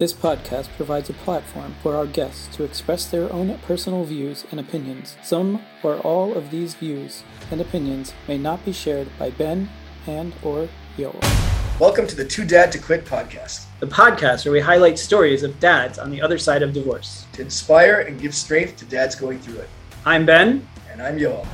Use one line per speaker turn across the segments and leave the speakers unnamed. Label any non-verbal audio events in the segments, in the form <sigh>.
This podcast provides a platform for our guests to express their own personal views and opinions. Some or all of these views and opinions may not be shared by Ben and or Yoel.
Welcome to the Too Dad to Quit podcast,
the podcast where we highlight stories of dads on the other side of divorce
to inspire and give strength to dads going through it.
I'm Ben.
And I'm Yoel.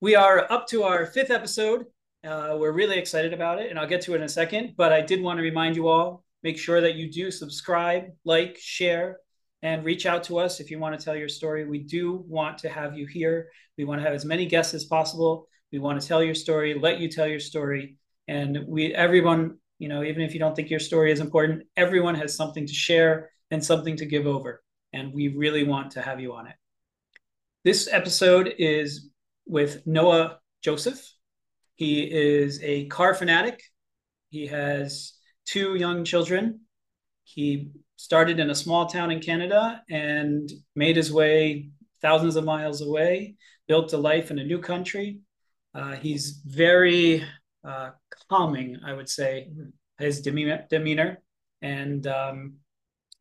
We are up to our fifth episode. Uh, we're really excited about it, and I'll get to it in a second. But I did want to remind you all Make sure that you do subscribe, like, share, and reach out to us if you want to tell your story. We do want to have you here. We want to have as many guests as possible. We want to tell your story, let you tell your story. And we, everyone, you know, even if you don't think your story is important, everyone has something to share and something to give over. And we really want to have you on it. This episode is with Noah Joseph. He is a car fanatic. He has two young children. He started in a small town in Canada and made his way thousands of miles away, built a life in a new country. Uh, he's very uh, calming, I would say, his demeanor. demeanor. And um,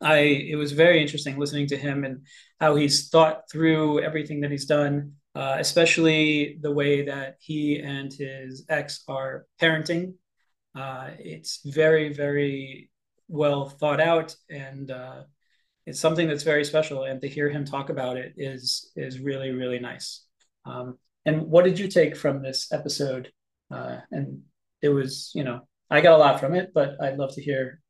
I, it was very interesting listening to him and how he's thought through everything that he's done, uh, especially the way that he and his ex are parenting uh, it's very, very well thought out, and uh, it's something that's very special. And to hear him talk about it is is really, really nice. Um, and what did you take from this episode? Uh, and it was, you know, I got a lot from it, but I'd love to hear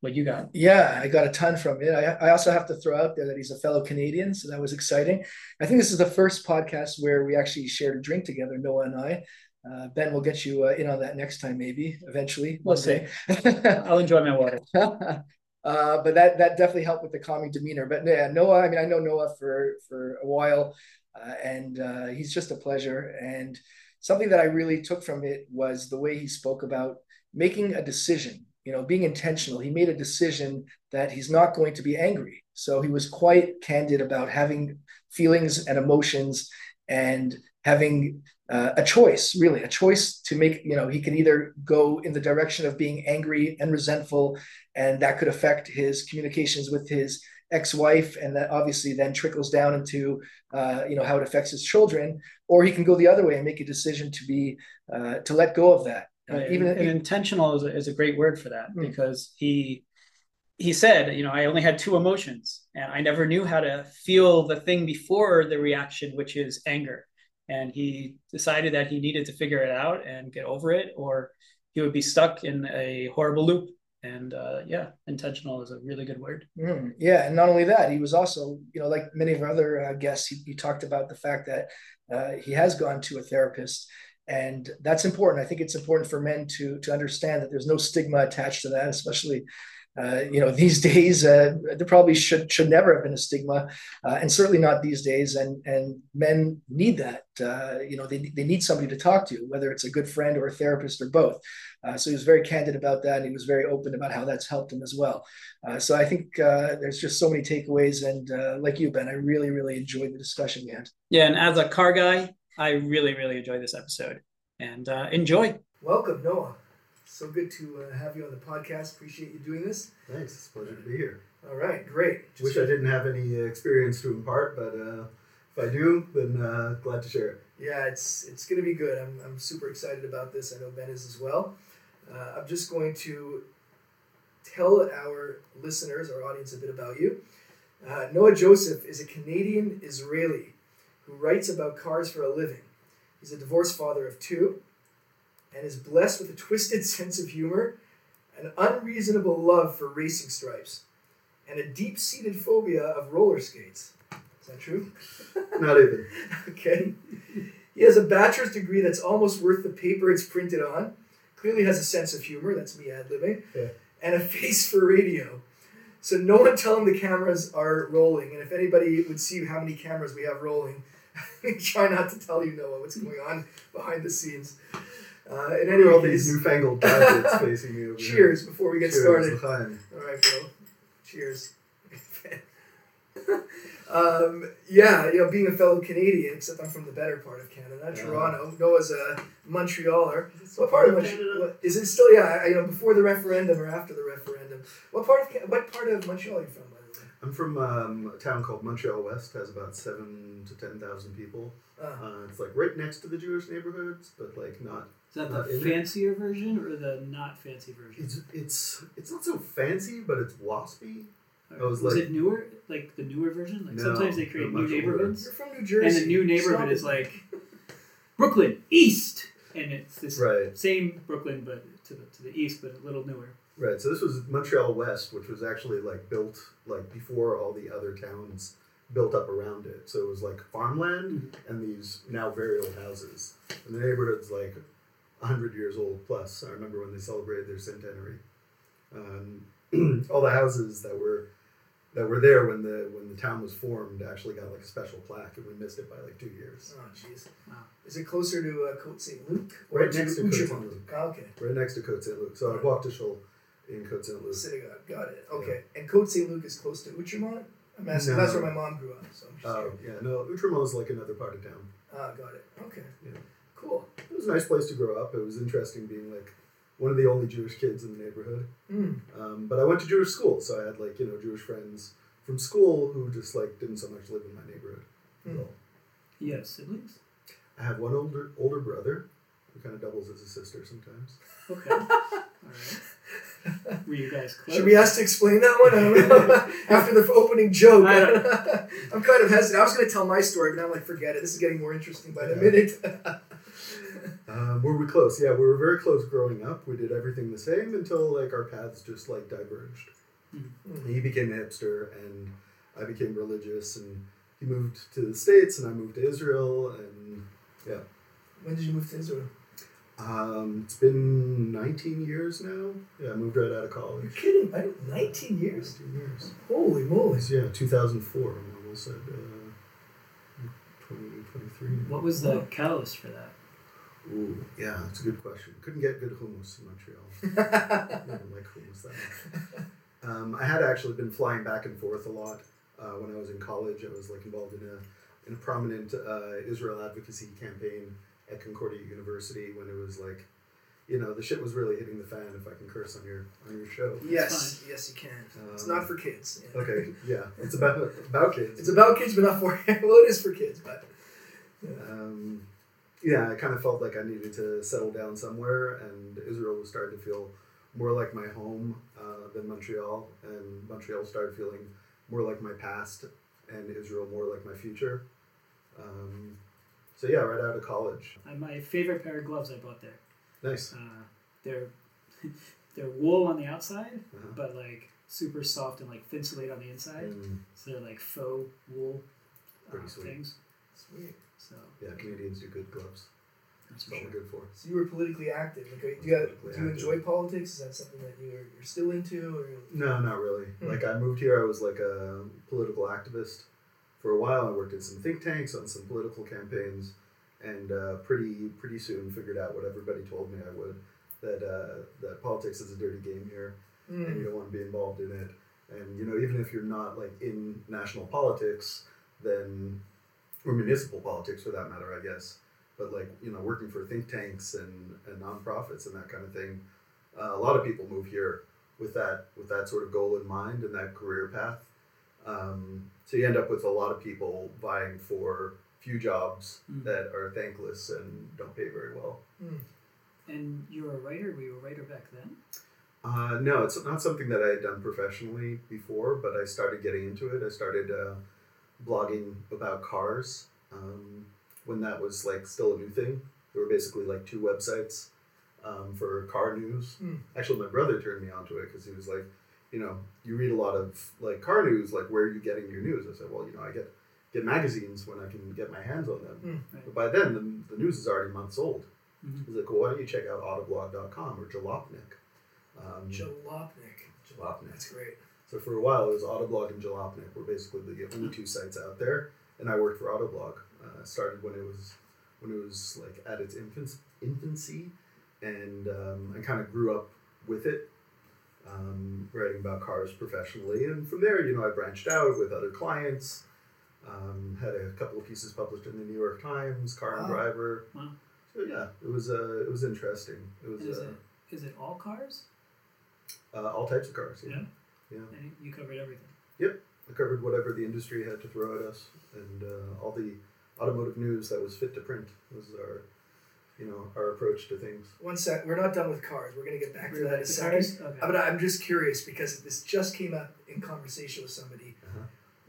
what you got.
Yeah, I got a ton from it. I, I also have to throw out there that he's a fellow Canadian, so that was exciting. I think this is the first podcast where we actually shared a drink together, Noah and I. Uh, ben will get you uh, in on that next time, maybe eventually.
We'll see. I'll enjoy my water. <laughs>
uh, but that that definitely helped with the calming demeanor. But yeah, Noah. I mean, I know Noah for for a while, uh, and uh, he's just a pleasure. And something that I really took from it was the way he spoke about making a decision. You know, being intentional. He made a decision that he's not going to be angry. So he was quite candid about having feelings and emotions and having uh, a choice, really, a choice to make. You know, he can either go in the direction of being angry and resentful, and that could affect his communications with his ex-wife, and that obviously then trickles down into uh, you know how it affects his children. Or he can go the other way and make a decision to be uh, to let go of that.
Uh. Even and, and intentional is a, is a great word for that mm. because he he said, you know, I only had two emotions and I never knew how to feel the thing before the reaction, which is anger and he decided that he needed to figure it out and get over it or he would be stuck in a horrible loop. And uh, yeah intentional is a really good word.
Mm, yeah and not only that he was also you know like many of our other uh, guests he, he, talked about the fact that uh, he has gone to a therapist and that's important. I think it's important for men to to understand that there's no stigma attached to that especially uh, you know, these <laughs> days uh, there probably should should never have been a stigma, uh, and certainly not these days. And and men need that. Uh, you know, they they need somebody to talk to, whether it's a good friend or a therapist or both. Uh, so he was very candid about that, and he was very open about how that's helped him as well. so I think there's just so many takeaways, and like you, Ben, I really really enjoyed the discussion we had.
Yeah, and as a car guy, I really really enjoyed this episode, and enjoy.
Welcome, Noah. So good to uh, have you on the podcast. Appreciate you doing this.
Thanks. It's a pleasure to be here.
All right, great.
Just Wish I didn't have any experience to impart, but uh, if I do, then uh, glad to share it.
Yeah, it's it's going to be good. I'm, I'm super excited about this. I know Ben is as well. Uh, I'm just going to tell our listeners, our audience, a bit about you. Uh, Noah Joseph is a Canadian Israeli who writes about cars for a living. He's a divorced father of two and is blessed with a twisted <laughs> sense of humor, an unreasonable love for racing stripes, and a deep seated phobia of roller skates. Is that true? <laughs>
Not even.
okay. He has a bachelor's degree that's almost worth the paper it's printed on. Clearly has a sense of humor, that's me ad libbing,
yeah.
and a face for radio. So no one tell him the cameras are rolling. And if anybody would see how many cameras we have rolling, <laughs> try not to tell you Noah what's going on behind the scenes. Uh, in any
all these newfangled gadgets <laughs> facing you.
Cheers before we get
Cheers,
started. All right, bro. Cheers. <laughs> um, yeah, you know, being a fellow Canadian, except I'm from the better part of Canada,
Yeah.
Toronto. Noah's a Montrealer.
still
What part of Montreal? What, is it still? Yeah, I- you know, before the referendum or after the referendum. What part of what part of Montreal are you from, by the way?
I'm from um, a town called Montreal West. Has about seven to ten thousand people.
Uh,
Uh, it's like right next to the Jewish neighborhoods, but like not.
Is that the
in it.
fancier version or the not fancy version?
It's it's it's not so fancy, but it's waspy.
Or
I was
was
like-
it newer, like the newer version? Like
No,
sometimes they create new
much older.
neighborhoods,
you're from New Jersey, and
the new neighborhood
Stop
is like Brooklyn East, and it's this
Right,
same Brooklyn but to the to the east, but a little newer.
right. So this was Montreal West, which was actually like built like before all the other towns built up around it. So it was like farmland mm-hmm. and these now very old houses. And the neighborhood's like hundred years old plus. I remember when they celebrated their centenary. Um, <clears throat> all the houses that were that were there when the when the town was formed actually got like a special plaque, and we missed it by like two years.
Oh, jeez.
Wow.
Is it closer to uh, Côte St. Luc?
Right next to St.
Outremont?
Luc.
Oh, okay.
Right next to Côte Saint Luc. So I walked to Shul in Côte Saint Luc.
Synagogue. Got it. Okay. And Côte St. Luc is close to Outremont? I'm asking.
No.
That's where my mom grew up. So I'm just
Oh
curious.
yeah, no, Outremont is like another part of town.
Ah, got it. Okay.
Yeah.
Cool.
It was a nice place to grow up. It was interesting being like one of the only Jewish kids in the neighborhood.
Mm.
Um, but I went to Jewish school, so I had like you know Jewish friends from school who just like didn't so much live in my neighborhood. at
Hmm.
all.
You have siblings?
I have one older older brother who kind of doubles as a sister sometimes.
Okay. <laughs> All right. Were you guys close?
Should we ask to explain that one I don't know. <laughs> after the opening joke?
I <laughs>
I'm kind of hesitant. I was going to tell my story, but now I'm like, forget it. This is getting more interesting by the
Yeah.
minute.
Um, were we close? Yeah, we were very close growing up. We did everything the same until like our paths just like diverged.
Mhm.
He became a hipster, and I became religious, and he moved to the states, and I moved to Israel, and yeah.
when did you move to Israel?
um, it's been 19 years now. Yeah, I moved right out of college.
You're
college.
kidding? I 19 years?
19 years.
Holy moly.
It's, yeah, 2004. I'm almost at uh, 2023.
What was the catalyst for that?
Ooh, yeah, that's a good question. Couldn't get good hummus in Montreal. <laughs> I don't like hummus that much. Um, I had actually been flying back and forth a lot uh, when I was in college. I was like involved in a in a prominent uh, Israel advocacy campaign at Concordia University when it was like, you know, the shit was really hitting the fan. If I can curse on your on your show.
yes, yes, you can. it's
Um,
not for kids. Yeah.
Okay, <laughs> yeah, it's about about kids.
It's about kids, but not for <laughs> well, it is for kids, but
um, yeah, I kind of felt like I needed to settle down somewhere, and Israel was starting to feel more like my home uh, than Montreal, and Montreal started feeling more like my past, and Israel more like my future. Um, so yeah, right out of college,
Uh, my favorite pair of gloves I bought there.
nice.
Uh, they're <laughs> they're wool on the outside,
Uh-huh.
but like super soft and like thinsulate on the inside.
Mm,
So they're like faux wool uh,
sweet.
things.
sweet.
So
yeah, Canadians do good gloves.
that's
That's what
sure.
we're good for.
So you were politically active. Like, do you, have, do you
active.
enjoy politics? Is that something that you're you're still into? Or
No, not really.
Hmm.
Like I moved here, I was like a political activist for a while. I worked in some think tanks on some political campaigns, and uh, pretty pretty soon figured out what everybody told me I would that uh, that politics is a dirty game here, and you
Mm.
don't want to be involved in it. And you know, even if you're not like in national politics, then or municipal politics for that matter, I guess. But like you know, working for think tanks and, and nonprofits and that kind of thing, uh, a lot of people move here with that with that sort of goal in mind and that career path. Um, so you end up with a lot of people vying for few jobs
Mm.
that are thankless and don't pay very well.
And you were a writer. Were you a writer back then?
Uh, no, it's not something that I had done professionally before, but I started getting into it. I started uh, blogging about cars um, when that was like still a new thing. There were basically like two websites um, for car news.
Hmm.
Actually, my brother turned me onto it because he was like, you know, you read a lot of like car news. Like, where are you getting your news? I said, well, you know, I get get magazines when I can get my hands on them.
Hmm.
Right.
But by then, the, the news is already months old.
Mhm.
He's like, well, why don't you check out autoblog.com or Jalopnik? Um,
Jalopnik.
Jalopnik.
That's great.
So for a while, it was Autoblog and Jalopnik were basically the only two sites out there, and I worked for Autoblog. Uh, started when it was when it was like at its infancy, and um, I kind of grew up with it. um, writing about cars professionally. And from there, you know, I branched out with other clients. Um, had a couple of pieces published in the New York Times, Car and
Wow.
Driver.
Wow.
So yeah, it was uh, it was interesting. It was
is
uh,
it is it all cars?
uh, all types of cars. Yeah.
Yeah.
Yeah.
And you covered everything. Yep.
I covered whatever the industry had to throw at us, and uh, all the automotive news that was fit to print was our, you know, our approach to things.
One sec. We're not done with cars. We're gonna get back to that in a
the
second.
cars? Okay.
Uh, But I'm just curious because this just came up in conversation with somebody.
Uh-huh.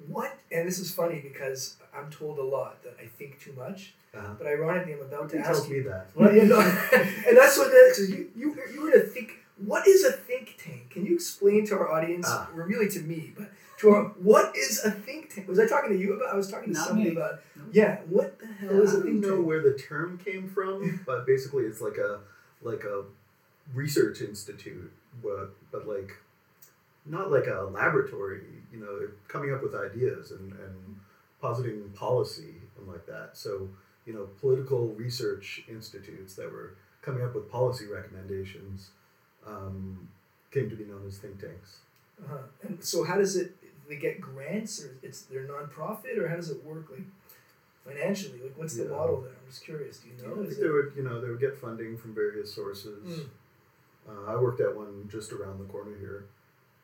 What? And this is funny because I'm told a lot that I think too much.
Uh-huh.
But ironically, I'm about to
Who
ask
tells
you.
me that?
Well, you know, <laughs> and that's what that because you you you were to think. What is a think tank? Can you explain to our audience,
Ah.
or really to me, but to our what is a think tank? Was I talking to you about? I was talking to
Not
somebody
me.
about.
No.
Yeah, what the hell
Yeah,
is
I
a
don't know
tank?
where the term came from, <laughs> but basically it's like a like a research institute, but but like not like a laboratory. You know, coming up with ideas and and positing policy and like that. So you know, political research institutes that were coming up with policy recommendations um, came to be known as think tanks.
Uh-huh. And so, how does it? They get grants, or it's they're nonprofit, or how does it work, like financially? Like, what's the
Yeah.
model there? I'm just curious. Do you
Yeah,
know?
I think they
it,
would, you know, they would get funding from various sources.
Mm.
Uh, I worked at one just around the corner here,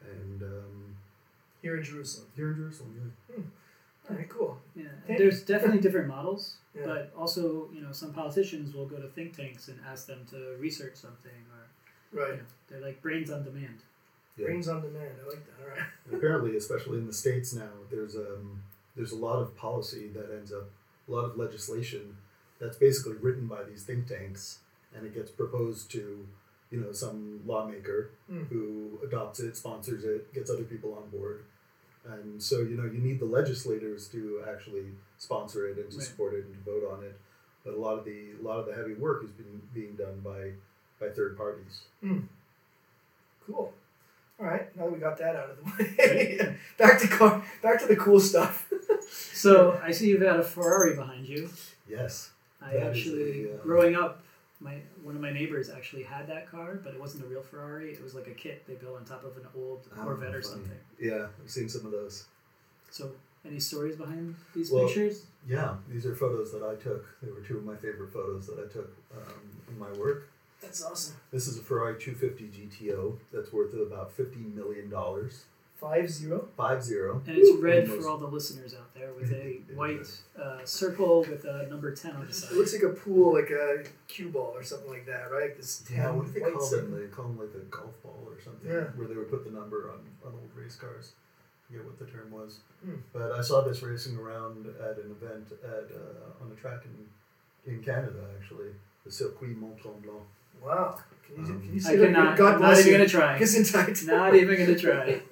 and um,
here in Jerusalem?
here in Jerusalem. Yeah.
All right, cool.
Yeah,
Thank
there's definitely <laughs> different models,
Yeah.
but also you know some politicians will go to think tanks and ask them to research something, or
Right.
you they're like brains on demand.
Yeah.
Brains on demand. I like that. All right.
And apparently, especially in the states now, there's um, there's a lot of policy that ends up a lot of legislation that's basically written by these think tanks, and it gets proposed to you know some lawmaker
Mm.
who adopts it, sponsors it, gets other people on board. And so, you know, you need the legislators to actually sponsor it and to
Right.
support it and to vote on it. But a lot of the a lot of the heavy work is being being done by by third parties. Hmm.
Cool. All right. Now that we got that out of the way, <laughs> back to car. Back to the cool stuff. <laughs>
So I see you've got a Ferrari behind you.
Yes.
I actually,
a, uh,
growing up, my one of my neighbors actually had that car, but it wasn't a real Ferrari. It was like a kit they built on top of an old
Oh,
Corvette or
funny.
something.
Yeah, I've seen some of those.
So, any stories behind these
Well-
pictures?
Yeah, these are photos that I took. They were two of my favorite photos that I took um, in my work.
That's awesome.
This is a Ferrari 250 GTO that's worth about $50 million.
Five zero.
Five zero.
And it's
Woo!
red
Almost.
for all the listeners out there with a <laughs> white uh, circle with a number 10 on the side.
It looks like a pool, like a cue ball or something like that, right? This
Yeah,
tan
what do they call them? They call them like a golf ball or something,
Yeah.
where they would put the number on, on old race cars. I forget what the term was.
Hmm.
But I saw this racing around at an event at uh, on a track in, in Canada, actually, the Circuit Mont Tremblant.
Wow. Can you,
Um,
can you
I
say that?
cannot.
God
I'm not
bless
even
you.
going to try.
Gesundheit. <laughs>
Not even going to try. <laughs>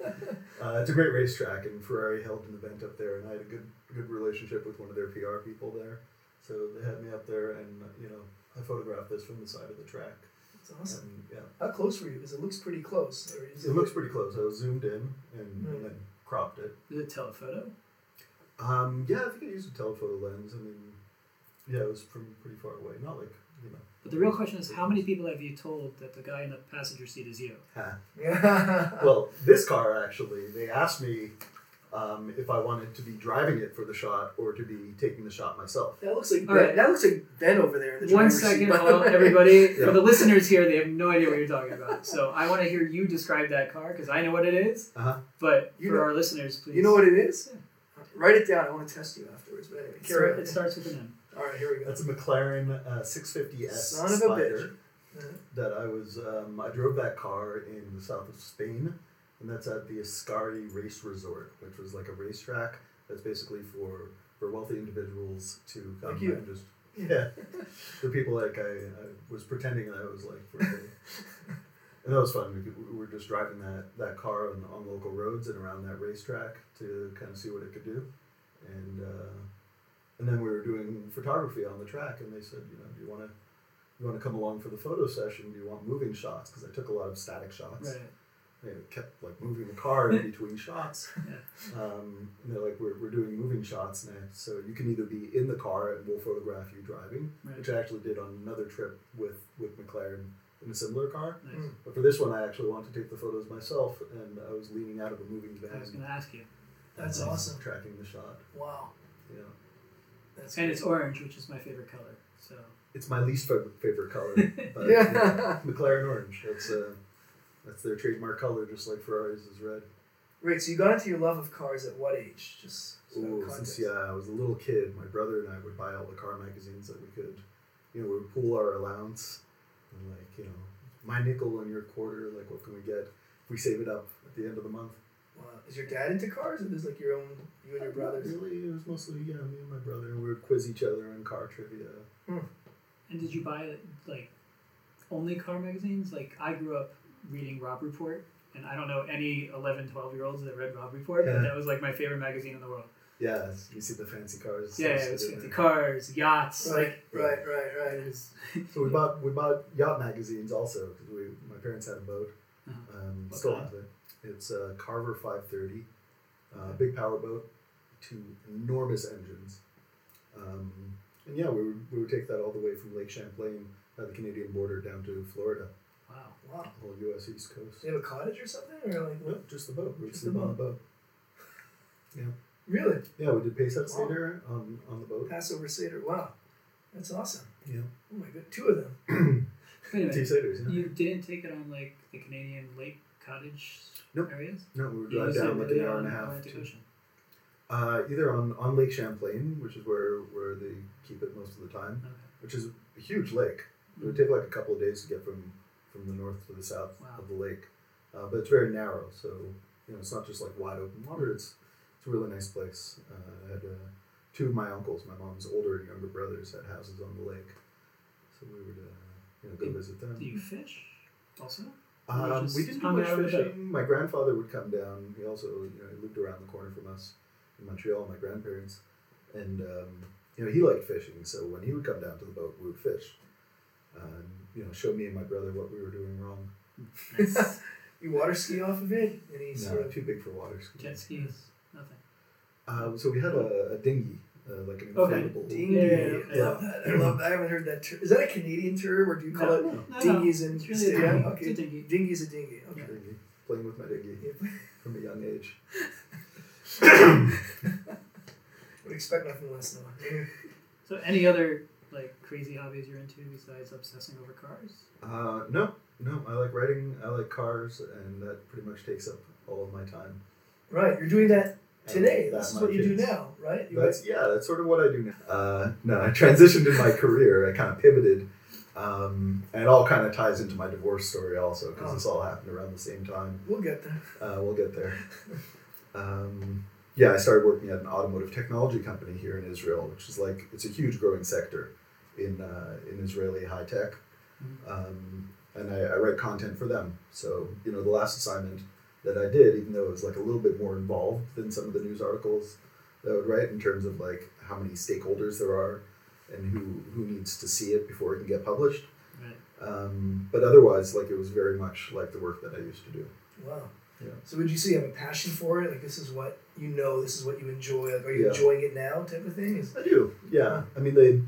Uh, it's a great racetrack, and Ferrari held an event up there, and I had a good good relationship with one of their PR people there. So they had me up there, and you know, I photographed this from the side of the track.
That's awesome.
And, yeah,
How close were you? Because it looks pretty close. Or is
it looks pretty close. I was zoomed in and,
Right.
and then cropped it.
Did it telephoto?
Um, yeah, I think I used a telephoto lens. I mean, yeah, it was from pretty far away. Not like you know.
But the real question is, how many people have you told that the guy in the passenger seat is you?
Ha.
Yeah.
Well, this car actually, they asked me um, if I wanted to be driving it for the shot or to be taking the shot myself.
that looks like
All
ben,
right.
that looks like Ben over there. In the
One
driver's seat,
second,
by the
well,
way.
everybody.
Yeah. <laughs>
For the listeners here, they have no idea what you're talking about. <laughs> So I want to hear you describe that car because I know what it is.
Uh-huh.
But
You
for
know-
our listeners, please.
You know what it is? Write it down. I want to test you afterwards. But anyway,
It,
carry
start-
on.
it starts with an M.
All right, here we go.
That's a McLaren uh, 650S
Son of a
Spider
bitch. Uh-huh.
that I was. Um, I drove that car in the south of Spain, and that's at the Ascari Race Resort, which was like a racetrack that's basically for for wealthy individuals to come
Like
and just yeah, <laughs> for people like I, I was pretending that I was like for. And that was fun. We, we were just driving that, that car on, on local roads and around that racetrack to kind of see what it could do. And uh, and then we were doing photography on the track, and they said, you know, do you want to you want to come along for the photo session? Do you want moving shots? Because I took a lot of static shots.
Right.
They kept like moving the car in between shots. <laughs>
Yeah.
Um, and they're like, we're, we're doing moving shots next, so you can either be in the car and we'll photograph you driving,
Right.
which I actually did on another trip with with McLaren in a similar car.
Nice.
Mm.
But for this one, I actually wanted to take the photos myself, and I was leaning out of a moving van.
I was going to ask you.
That's awesome.
Tracking the shot.
Wow.
Yeah.
That's
And it's orange, which is my favorite color. So
It's my least favorite, favorite color. <laughs> But
Yeah.
McLaren orange. That's uh, that's their trademark color, just like Ferraris is red.
Right. So you got into your love of cars at what age? Just so
Ooh, since yeah, I was a little kid, my brother and I would buy all the car magazines that we could. You know, we would pool our allowance, and like you know, my nickel and your quarter. Like, what can we get? We save it up at the end of the month.
Wow. Is your dad into cars, or is like your own you and your brothers?
Really, it was mostly yeah, me and my brother. And we would quiz each other on car trivia.
And did you buy like only car magazines? Like I grew up reading Robb Report, and I don't know any 11, 12 year olds that read Robb Report,
Yeah.
but that was like my favorite magazine in the world.
Yeah, you see the fancy cars.
Yeah,
that
it was fancy
there.
cars, yachts,
Right.
like
Right. Right. Right.
was. <laughs>
So we bought we bought yacht magazines also because we my parents had a boat.
Uh-huh.
Um, still have it. It's a Carver 530, uh, big power boat, two enormous engines. Um, and yeah, we would, we would take that all the way from Lake Champlain by the Canadian border down to Florida,
Wow.
Wow.
the whole U.S. East Coast.
Do you have a cottage or something, or like what?
Nope, just the boat. We would
Just
sleep
the
on the boat. Yeah.
Really?
Yeah, we did Pesach
Wow.
Seder on, on the boat.
Passover Seder. Wow. That's awesome.
Yeah.
Oh my god, two of them.
Wait <clears throat> a
Two. Seders, yeah.
You didn't take it on like the Canadian lake cottage
Nope.
areas?
No, we would
You
drive down like an hour and a half. To- Uh, either on, on Lake Champlain, which is where, where they keep it most of the time,
Okay.
which is a huge lake. It would take like a couple of days to get from, from the north to the south
Wow.
of the lake. Uh, but it's very narrow, so you know it's not just like wide open water. It's it's a really nice place. Uh, I had uh, two of my uncles, my mom's older and younger brothers, had houses on the lake, so we would uh, you know go
Do-
visit them.
Do you fish also?
Um,
Or
we didn't do much
out on the boat?
fishing. My grandfather would come down. He also, you know, he lived around the corner from us in Montreal. My grandparents, and um, you know, he liked fishing. So when he would come down to the boat, we would fish. Um, you know, show me and my brother what we were doing wrong.
Nice. <laughs>
You water ski off of it? Any
No,
sort of
too big for water ski.
Jet skis, nothing.
Um, so we had a, a dinghy, uh, like an
Okay.
inflatable.
dinghy?
Yeah, yeah,
I
yeah.
love that. I love that. I haven't heard that term. Is that a Canadian term, or do you call
No,
it
No,
No,
dinghies
no,
in
it's really a
yeah,
dinghy.
okay.
It's a dinghy.
Dinghy's a dinghy. Okay.
dinghy. Playing with my dinghy
Yeah. <laughs>
from a young age. <coughs>
Would expect nothing less though. <laughs>
So, any other like crazy hobbies you're into besides obsessing over cars?
Uh, no, no. I like writing. I like cars, and that pretty much takes up all of my time.
Right, you're doing that
And
today.
that
This is what you do now, right? You
That's yeah, that's sort of what I do now. Uh, no, I transitioned in my career. I kind of pivoted, um, and it all kind of ties into my divorce story also because
Oh.
this all happened around the same time.
we'll get there.
Uh, we'll get there. Um, yeah, I started working at an automotive technology company here in Israel, which is like it's a huge growing sector in uh, in Israeli high tech, um, and I, I write content for them. So you know, the last assignment that I did, even though it was like a little bit more involved than some of the news articles that I would write in terms of like how many stakeholders there are and who who needs to see it before it can get published.
Right.
Um, but otherwise, like it was very much like the work that I used to do.
Wow.
Yeah.
So would you say you have a passion for it? Like this is what you know, this is what you enjoy. Like are you
Yeah.
enjoying it now type of thing? Is
I do. Yeah. I mean, they, you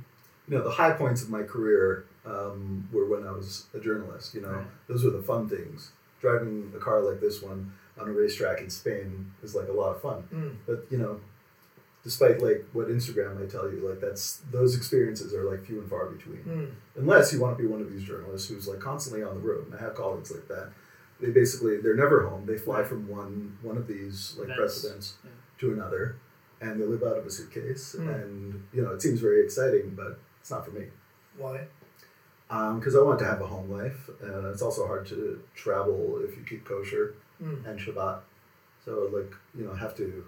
know, the high points of my career um, were when I was a journalist. You know,
Right.
those were the fun things. Driving a car like this one on a racetrack in Spain is like a lot of fun.
Mm.
But you know, despite like what Instagram may tell you, like that's those experiences are like few and far between.
Mm.
Unless you want to be one of these journalists who's like constantly on the road. And I have colleagues like that. They basically they're never home. They fly from one one of these like
events Yeah.
to another, and they live out of a suitcase.
Mm.
And you know, it seems very exciting, but it's not for me.
Why?
Because I want to have a home life. Uh, it's also hard to travel if you keep kosher
Mm.
and Shabbat. So like you know, I have to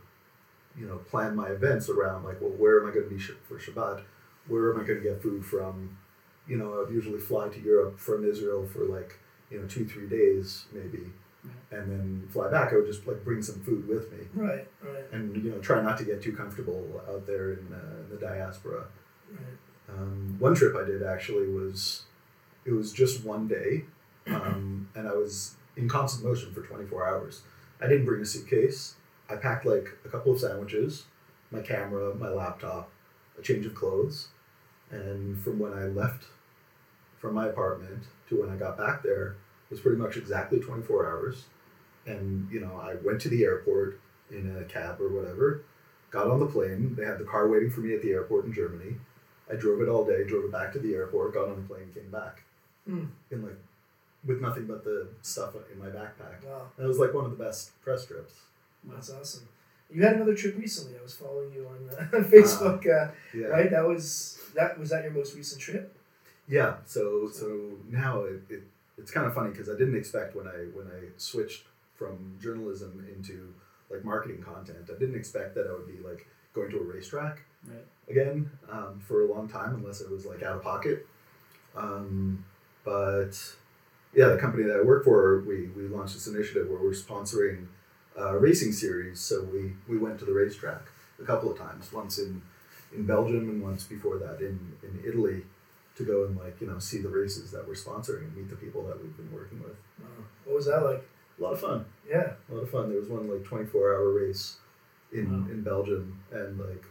you know plan my events around like, well, where am I going to be sh- for Shabbat? Where am I going to get food from? You know, I'd usually fly to Europe from Israel for like you know two three days maybe,
Right.
and then fly back. I would just like bring some food with me
Right, right,
and you know try not to get too comfortable out there in, uh, in the diaspora.
right.
Um, one trip I did actually was it was just one day, um, and I was in constant motion for 24 hours. I didn't bring a suitcase. I packed like a couple of sandwiches, my camera, my laptop, a change of clothes, and from when I left from my apartment to when I got back there was pretty much exactly 24 hours. And, you know, I went to the airport in a cab or whatever, got on the plane. They had the car waiting for me at the airport in Germany. I drove it all day, drove it back to the airport, got on the plane, came back.
Hmm.
In like, with nothing but the stuff in my backpack.
Wow,
That was like one of the best press trips.
that's awesome. You had another trip recently. I was following you on uh, <laughs> Facebook. Uh,
Yeah.
Right, that was that was that your most recent trip?
Yeah. So so now it, it it's kind of funny because I didn't expect when I when I switched from journalism into like marketing content, I didn't expect that I would be like going to a racetrack
Right.
again um, for a long time unless it was like out of pocket. Um, but yeah, the company that I work for, we, we launched this initiative where we're sponsoring a racing series. So we, we went to the racetrack a couple of times, once in, in Belgium and once before that in, in Italy to go and like, you know, see the races that we're sponsoring and meet the people that we've been working with.
Wow. What was that like?
A lot of fun.
Yeah.
A lot of fun. There was one like 24 hour race in,
Wow.
in Belgium, and like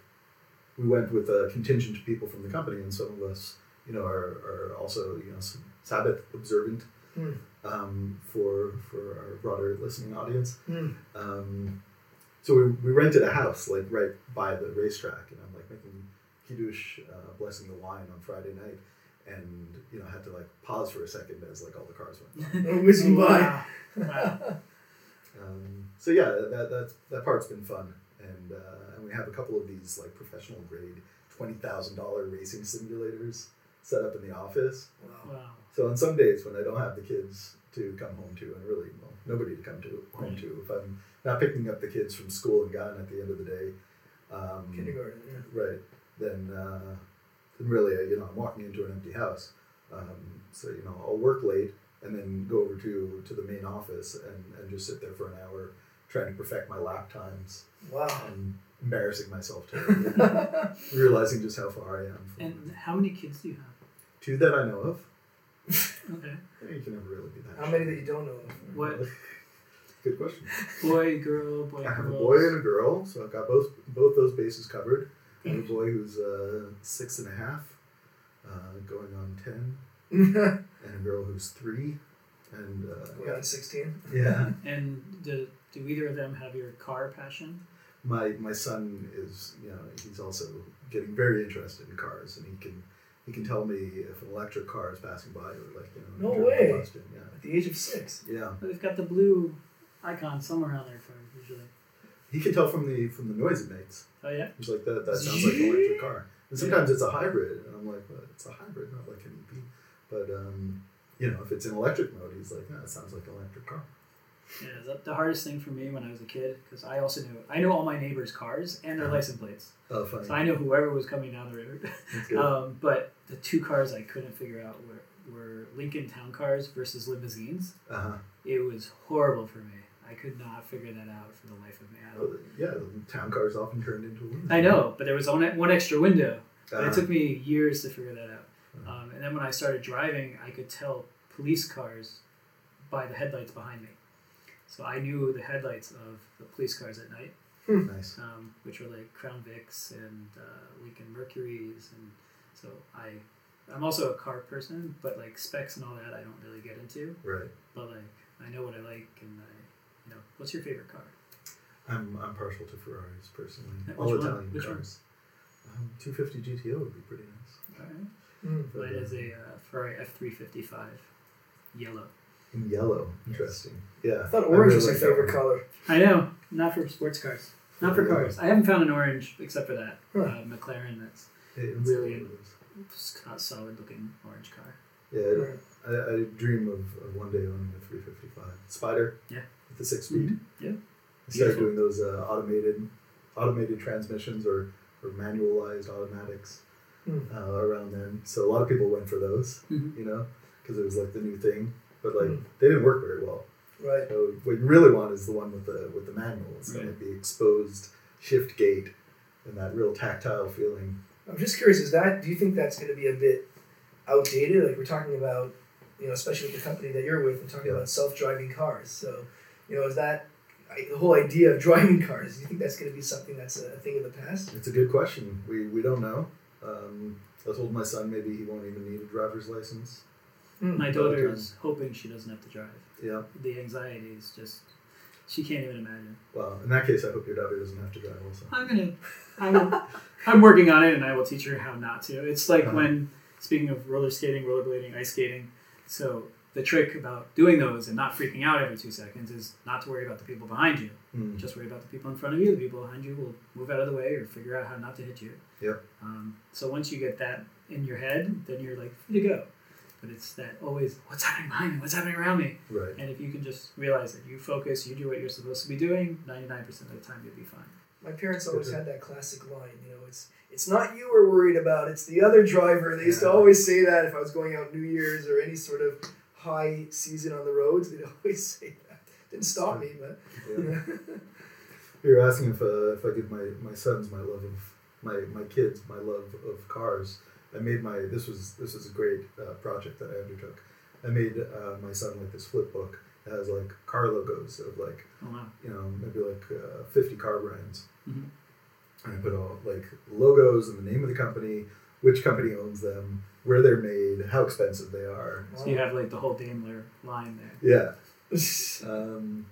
we went with a contingent of people from the company, and some of us, you know, are, are also you know some Sabbath observant
Hmm.
um, for for our broader listening audience.
Hmm.
Um, so we, we rented a house like right by the racetrack, and I'm like making kiddush, uh, blessing the wine on Friday night, and you know had to like pause for a second as like all the cars went. by. <laughs>
Whizzing by.
Wow. Wow.
Um, so yeah, that that that part's been fun, and uh, and we have a couple of these like professional grade twenty thousand dollar racing simulators set up in the office.
Wow.
Wow.
So on some days when I don't have the kids to come home to, and really well nobody to come to home
Right.
to, if I'm not picking up the kids from school and gone at the end of the day, um,
Kindergarten. Yeah.
right? Then uh, then really uh, you know I'm walking into an empty house. Um, so you know I'll work late and then go over to to the main office and, and just sit there for an hour trying to perfect my lap times
Wow.
and embarrassing myself terribly, <laughs> realizing just how far I am from
And how many kids do you have?
Two that I know of. <laughs>
Okay.
You can never really be that.
How many that you don't know of?
What <laughs>
Good question.
boy, girl, boy,
I have a boy and a girl, so I've got both both those bases covered. I have a boy who's uh, six and a half, uh, going on ten, <laughs> and a girl who's three, and uh,
on 16.
yeah.
And do, do either of them have your car passion?
my my son is you know he's also getting very interested in cars and he can he can tell me if an electric car is passing by or like you know
No way.
combustion. yeah
At the age of six.
yeah
They've got the blue icon somewhere on their phone usually.
he can tell from the from the noise it makes
Oh yeah.
he's like that that sounds like an electric car and sometimes it's a hybrid and I'm like well, it's a hybrid not like an EV but um you know if it's in electric mode he's like no it sounds like an electric car
Yeah, the, the hardest thing for me when I was a kid, because I also knew I knew all my neighbors' cars and their license plates,
oh funny
so I knew whoever was coming down the road. <laughs> Um, but the two cars I couldn't figure out were, were Lincoln Town cars versus limousines.
uh-huh
It was horrible for me. I could not figure that out for the life of me.
Oh, yeah the town cars often turned into a limousine.
I know, but there was one, one extra window.
Uh-huh.
it took me years to figure that out. Um, and then when I started driving, I could tell police cars by the headlights behind me. So I knew the headlights of the police cars at night,
nice
um, which were like Crown Vics and uh, Lincoln Mercuries, and so I, I'm also a car person, but like specs and all that I don't really get into.
right
But like I know what I like, and I, you know, what's your favorite car?
I'm I'm partial to Ferraris personally.
Which
All
one?
Italian
Which one?
cars. Um, 250 GTO would be pretty nice.
All right.
Mm.
Mine is a uh, Ferrari F355, yellow.
In yellow, interesting. Yeah.
I thought orange
really
was your
like that
favorite color.
I know, not for sports cars. Not for cars. I haven't found an orange except for that
Huh.
uh, McLaren. That's
It's
Really? a solid looking orange car.
Yeah,
Right.
I, I dream of, of one day owning a 355 Spider.
Yeah.
With the six speed.
Yeah.
I started
Beautiful.
doing those uh, automated automated transmissions or, or manualized automatics
Hmm.
uh, around then. So a lot of people went for those,
Mhm.
you know, because it was like the new thing. But like
Hmm.
they didn't work very well.
Right.
So what you really want is the one with the with the manual. It's
Right.
like the exposed shift gate and that real tactile feeling.
I'm just curious, is that, do you think that's going to be a bit outdated? Like, we're talking about, you know, especially with the company that you're with, we're talking
Yeah.
about self driving cars. So, you know, is that I- the whole idea of driving <laughs> cars? Do you think that's going to be something that's a thing of the past?
It's a good question. We we don't know. Um, I told my son maybe he won't even need a driver's license
Mm.
My daughter is hoping she doesn't have to drive.
Yeah.
The anxiety is just she can't even imagine.
Well, in that case, I hope your daughter doesn't have to drive also.
I'm gonna. <laughs> I'm, I'm working on it, and I will teach her how not to. It's like
Uh-huh.
when speaking of roller skating, rollerblading, ice skating. So the trick about doing those and not freaking out every two seconds is not to worry about the people behind you.
Mm.
Just worry about the people in front of you. The people behind you will move out of the way or figure out how not to hit you.
Yep.
Um, so once you get that in your head, then you're like free to go. But it's that always, what's happening behind me? What's happening around me?
Right.
And if you can just realize that you focus, you do what you're supposed to be doing, 99% of the time you'll be fine.
My parents always had that classic line, you know, it's it's not you we're worried about, it's the other driver. They used to always say that if I was going out New Year's or any sort of high season on the roads, they'd <laughs> always say that. Didn't stop me, but
Yeah. You're asking if uh, if I give my, my sons my love of my, my kids my love of cars. I made my this was this was a great uh, project that I undertook. I made uh, my son like this flip book that has like car logos of like
Oh, wow.
you know maybe like uh, fifty car brands.
Mhm.
And I put all like logos and the name of the company, which company owns them, where they're made, how expensive they are.
So you have like the whole Daimler line there.
Yeah, um,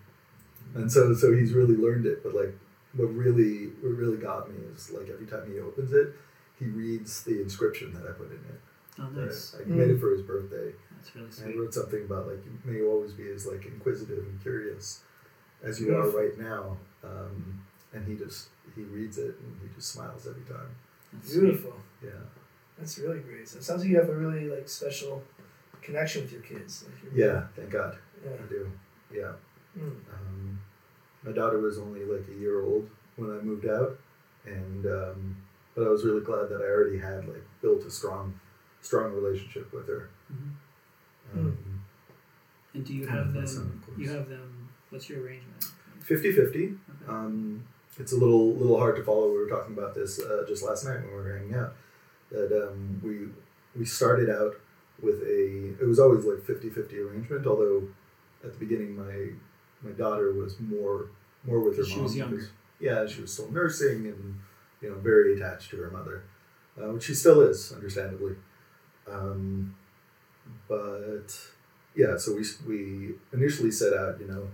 and so so he's really learned it. But like, what really what really got me is like every time he opens it, he reads the inscription that I put in it.
Oh, nice.
I made it for his birthday.
That's really
And
sweet.
I wrote something about like may you always be as like inquisitive and curious as you are right now. Um, and he just he reads it and he just smiles every time.
That's sweet.
beautiful.
Yeah,
That's really great. So it sounds like you have a really like special connection with your kids. Like you're-
yeah. Thank God
Yeah.
I do. Yeah.
Mm.
Um, my daughter was only like a year old when I moved out, and um, but I was really glad that I already had like built a strong, strong relationship with her.
Mhm.
Um,
And do you have them?
son.
You have them. What's your arrangement?
50-50.
Okay.
Um, it's a little little hard to follow. We were talking about this uh, just last night when we were hanging out. That um, we we started out with a it was always like 50-50 arrangement. Although at the beginning my my daughter was more more with her
She
mom.
was younger.
yeah, she was still nursing and you know very attached to her mother, uh, which she still is, understandably. Um, but yeah, so we we initially set out, you know,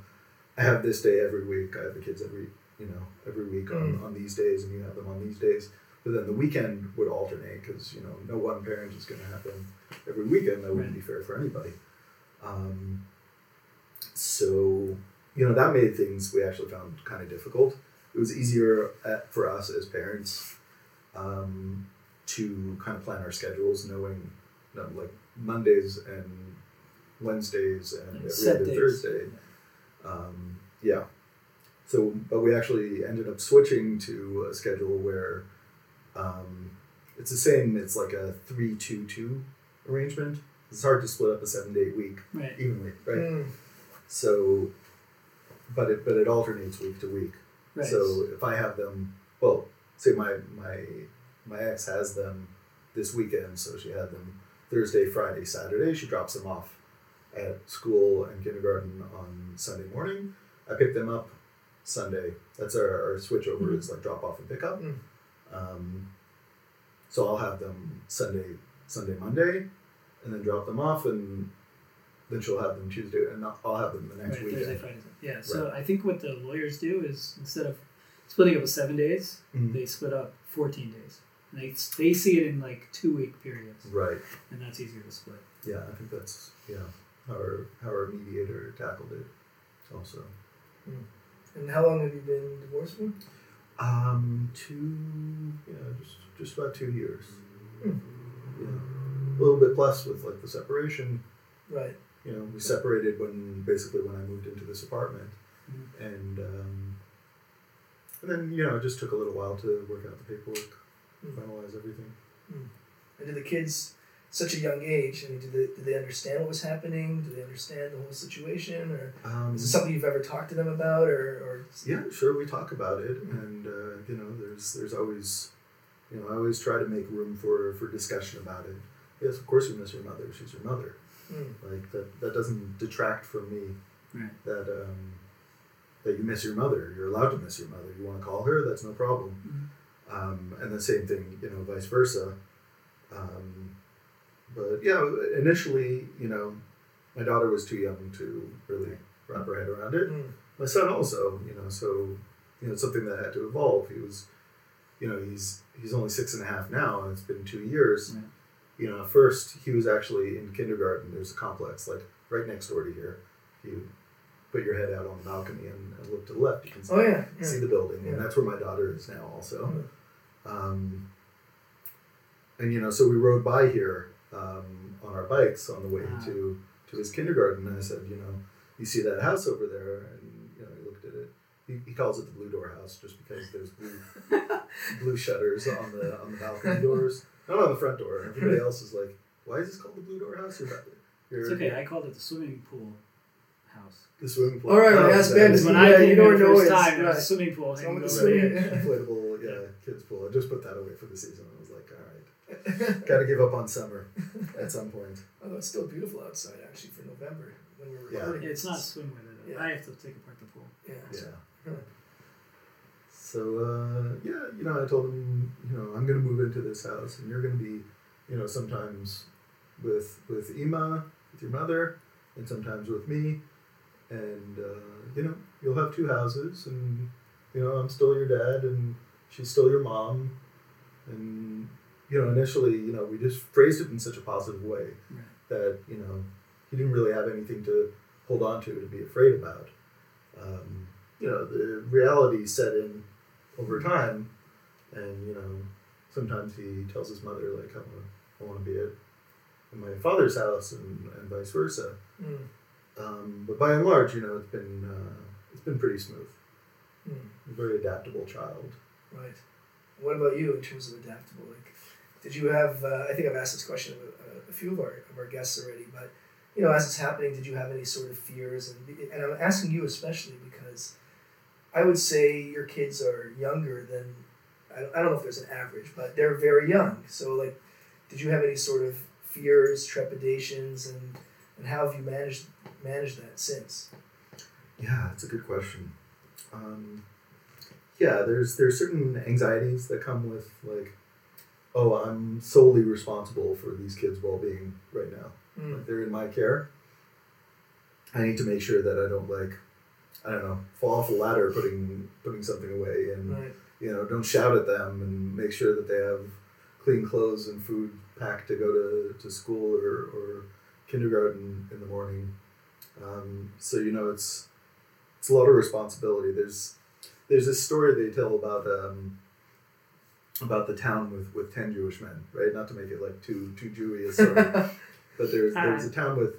I have this day every week. I have the kids every you know every week on, on these days, and you have them on these days. But then the weekend would alternate because you know no one parent is going to have them every weekend. That wouldn't be fair for anybody. Um, so you know that made things we actually found kind of difficult. It was easier at, for us as parents um, to kind of plan our schedules, knowing you know, like Mondays and Wednesdays and
Like
every
set
other
days.
Thursday. Um, yeah. So, but we actually ended up switching to a schedule where um, it's the same. It's like a three-two-two arrangement. It's hard to split up a seven-day week
Right.
evenly, right?
Mm.
So, but it but it alternates week to week.
Right.
So if I have them, well, say my my my ex has them this weekend, so she had them Thursday, Friday, Saturday. She drops them off at school and kindergarten on Sunday morning. I pick them up Sunday. That's our, our switch over
Mhm.
is like drop off and pick up.
Mm.
Um, so I'll have them Sunday, Sunday, Monday, and then drop them off, and then she'll have them Tuesday, and I'll I'll have them the next
right.
weekend.
Thursday, Friday. Yeah. So I think what the lawyers do is instead of splitting up with seven days,
Mhm.
they split up fourteen days. And they they see it in like two week periods,
Right.
and that's easier to split.
Yeah, I think that's yeah how our how our mediator tackled it. Also,
And how long have you been divorced for?
um, two yeah, just just about two years.
Hmm.
Yeah, a little bit plus with like the separation.
Right.
You know, we separated when basically when I moved into this apartment,
Mhm.
and um, and then you know it just took a little while to work out the paperwork,
Hmm.
finalize everything.
And did the kids, such a young age, I mean, did they, did they understand what was happening? Do they understand the whole situation? Or
Um,
is it something you've ever talked to them about? Or, or
Yeah, sure. We talk about it,
Mhm.
and uh, you know, there's there's always, you know, I always try to make room for for discussion about it. Yes, of course you miss your mother. She's your mother.
Mm.
Like that. That doesn't detract from me
Right.
that um, that you miss your mother. You're allowed to miss your mother. You want to call her. That's no problem. Um, and the same thing, you know, vice versa. Um, but yeah, initially, you know, my daughter was too young to really wrap her head around it.
Mm.
My son also, you know, so you know, something that had to evolve. He was, you know, he's he's only six and a half now, and it's been two years. You know, first he was actually in kindergarten. There's a complex like right next door to here. You put your head out on the balcony and, and look to the left. You can see,
Oh yeah. yeah.
see the building,
Yeah.
and that's where my daughter is now also.
Mm.
Um, and you know, so we rode by here um, on our bikes on the way
Ah.
to to his kindergarten. And I said, you know, you see that house over there? And you know, he looked at it. He, he calls it the blue door house just because there's blue <laughs> blue shutters on the on the balcony doors, not on the front door. Everybody else is like, why is this called the blue door house? You're, you're
It's okay. I called it the swimming pool house.
The swimming pool.
All right,
Oh,
yes,
that
Ben,
is-
Because when
Yeah,
I
you don't know
first
it's-
time, there was
right.
a swimming pool
It's
hanging
the
over
swimming-
there.
inflatable, yeah, kids pool. I just put that away for the season. I was like, all right, <laughs> got to give up on summer <laughs> at some point.
Although it's still beautiful outside actually for November when we're
Yeah.
recording.
Yeah, it's not
this.
swim with it.
Yeah.
I have to take apart the pool.
Yeah.
Yeah. So uh, yeah, you know, I told him, you know, I'm gonna move into this house, and you're gonna be, you know, sometimes with with Ima, with your mother, and sometimes with me, and uh, you know, you'll have two houses, and you know, I'm still your dad, and she's still your mom, and you know, initially, you know, we just phrased it in such a positive way
Right.
that you know he didn't really have anything to hold on to to be afraid about. Um, you know, the reality set in over time, and you know, sometimes he tells his mother like, "I want, I want to be at, my father's house," and, and vice versa.
Mm.
Um, but by and large, you know, it's been uh, it's been pretty smooth.
Mm.
Very adaptable child.
Right. What about you in terms of adaptable? Like, did you have? Uh, I think I've asked this question of a, a few of our of our guests already, but you know, as it's happening, did you have any sort of fears? And and I'm asking you especially because I would say your kids are younger than I don't, know if there's an average, but they're very young. So like, did you have any sort of fears, trepidations, and and how have you managed managed that since?
Yeah, it's a good question. Um, yeah, there's there's certain anxieties that come with like, oh, I'm solely responsible for these kids' well-being right now.
Mm.
Like they're in my care. I need to make sure that I don't like, I don't know, fall off a ladder putting putting something away, and
Right.
you know, don't shout at them, and make sure that they have clean clothes and food packed to go to, to school or, or kindergarten in the morning. Um, so you know, it's it's a lot of responsibility. There's there's this story they tell about um, about the town with, with ten Jewish men, right? Not to make it like too too Jewy a story, <laughs> but there's there's a town with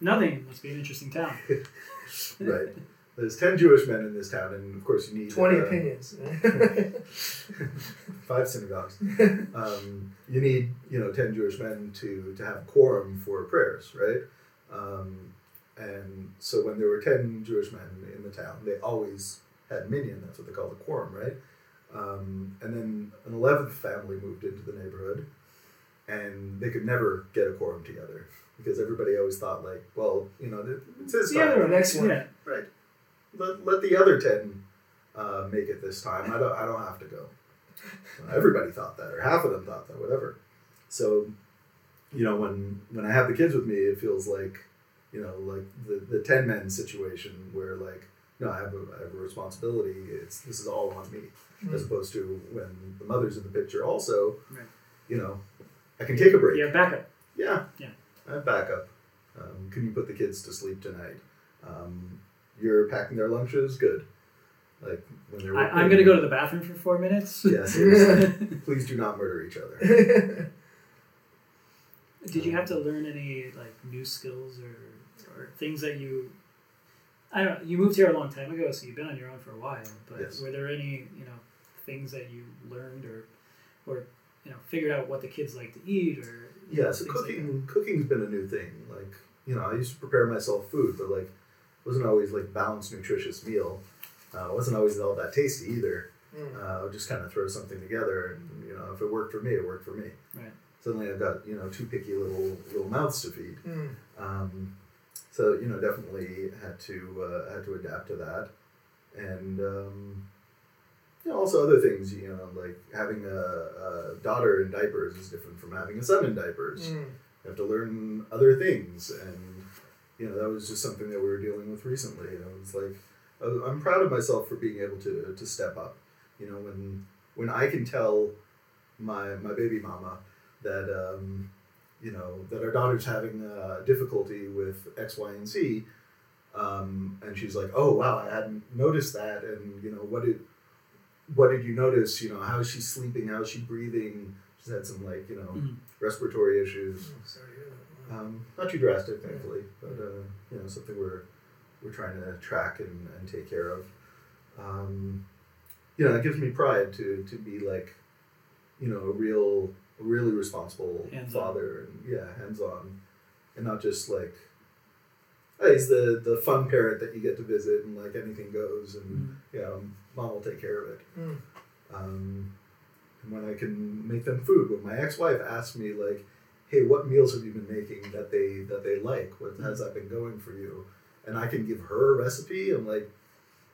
Nothing. It must be an interesting town. <laughs>
right. There's ten Jewish men in this town, and of course you need
Twenty
uh,
opinions. <laughs>
five synagogues. Um, you need you know ten Jewish men to to have a quorum for prayers, right? Um, and so when there were ten Jewish men in the town, they always had minyan. That's what they call the quorum, right? Um, and then an eleventh family moved into the neighborhood, and they could never get a quorum together because everybody always thought like, well, you know, it's his
The
time.
other
next one.
Yeah.
Right. Let, let the other ten uh, make it this time. I don't I don't have to go. Everybody thought that, or half of them thought that, whatever. So, you know, when when I have the kids with me, it feels like, you know, like the, the ten men situation where like, no, I have a, I have a responsibility. It's this is all on me, as opposed to when the mother's in the picture. Also,
Right.
you know, I can take a break.
Yeah, backup.
Yeah.
Yeah.
I have backup. Um, can you put the kids to sleep tonight? Um, you're packing their lunches. Good. Like when they're.
I, I'm going to go to the bathroom for four minutes.
Yeah, <laughs> seriously. Please do not murder each other. <laughs>
Did you have to um, learn any like new skills or, or things that you? I don't. know, You moved here a long time ago, so you've been on your own for a while. But
Yes.
were there any you know things that you learned or, or you know figured out what the kids like to eat or?
Yeah, so
things like
cooking cooking's been a new thing. Like you know, I used to prepare myself food, but like wasn't always like balanced, nutritious meal. Uh, wasn't always all that tasty either.
Mm.
Uh, I would just kind of throw something together, and you know, if it worked for me, it worked for me.
Right.
Suddenly, I've got you know two picky little little mouths to feed.
Mm.
Um, so you know, definitely had to uh, had to adapt to that, and um, you know, also other things. You know, like having a, a daughter in diapers is different from having a son in diapers.
Mm.
you have to learn other things, and you know that was just something that we were dealing with recently. And I was like, I'm proud of myself for being able to to step up. You know, when when I can tell my my baby mama that um, you know that our daughter's having uh, difficulty with X, Y, and Z, um, and she's like, "Oh wow, I hadn't noticed that," and you know, what did what did you notice? You know, how is she sleeping? How is she breathing? She's had some like you know
Mhm.
respiratory issues.
Oh, sorry that.
Um, not too drastic, thankfully, but uh, you know something we're we're trying to track and, and take care of. Um, you know, it gives me pride to to be like, you know, a real, a really responsible
Hands-on.
father, and yeah, hands on, and not just like, hey, he's the the fun parent that you get to visit and like anything goes, and you know, mom will take care of it.
Mm.
Um, and when I can make them food, when my ex-wife asks me like, "Hey, what meals have you been making that they that they like? What has that been going for you?" and I can give her a recipe, I'm like,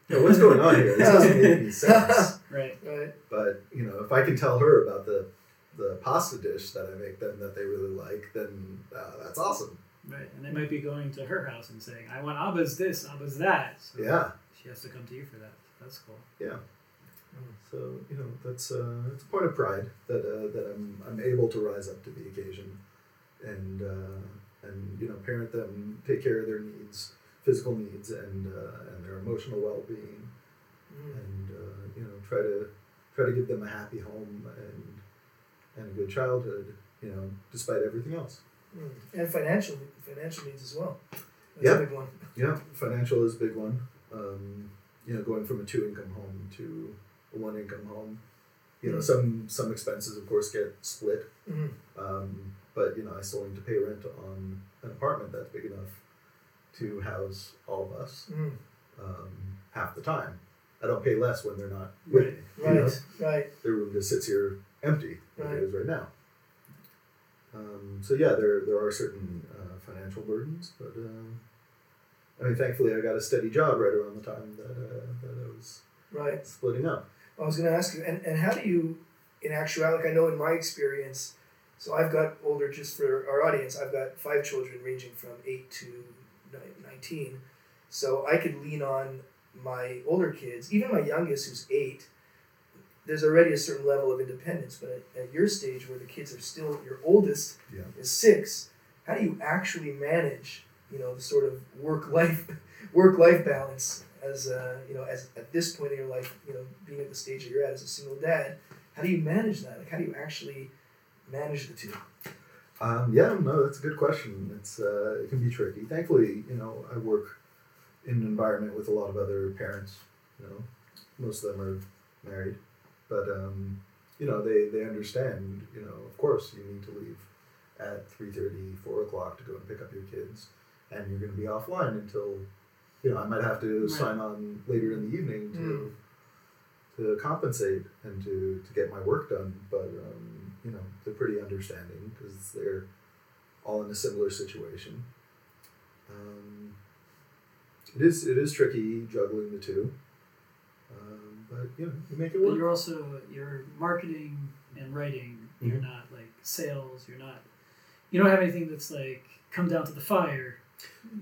you know, what's going on here? This doesn't make any <laughs> sense.
Right.
Right.
But you know, if I can tell her about the the pasta dish that I make them that they really like, then uh, that's awesome.
Right. And they might be going to her house and saying, I want Abba's this, Abba's that. So
Yeah.
she has to come to you for that. That's cool. Yeah.
So you know, that's uh, it's a point of pride that uh, that I'm I'm able to rise up to the occasion, and uh, and you know, parent them, take care of their needs, physical needs, and uh, and their emotional well being,
Mm.
and uh, you know, try to try to give them a happy home and and a good childhood. You know, despite everything else.
Mm. And financial financial needs as well. That's
Yeah.
big one. <laughs>
Yeah, financial is a big one. Um, you know, going from a two income home to a one income home. You know,
Mm.
some some expenses of course get split.
Mm.
Um, but you know, I still need to pay rent on an apartment that's big enough to house all of us
Mm.
um, half the time. I don't pay less when they're not with
Right.
me. you know?
Right. Right.
The room just sits here empty like
Right.
it is right now. Um, so yeah, there there are certain uh, financial burdens, but um, I mean, thankfully, I got a steady job right around the time that uh, that I was
Right.
splitting up.
I was going to ask you, and, and how do you, in actuality, like I know in my experience, so I've got older, just for our audience, I've got five children ranging from 8 to 19. So I could lean on my older kids, even my youngest, who's 8. There's already a certain level of independence, but at, your stage where the kids are still, your oldest
Yeah.
is 6, how do you actually manage, you know, the sort of work life <laughs> work life balance as uh, you know as at this point in your life you know being at the stage that you're at as a single dad how do you manage that like how do you actually manage the two
Um, yeah, no, that's a good question. It's uh, it can be tricky. Thankfully, you know, I work in an environment with a lot of other parents. You know, most of them are married, but um, you know, they they understand. You know, of course, you need to leave at 3.30, 4 o'clock to go and pick up your kids, and you're going to be offline until, you know, I might have to
Right.
sign on later in the evening to to compensate and to, to get my work done. But um, you know, they're pretty understanding because they're all in a similar situation. Um, it is it is tricky juggling the two, um, but you know, you make it work.
But you're also you're marketing and writing. You're
Mhm.
not like sales. You're not. You don't have anything that's like come down to the fire.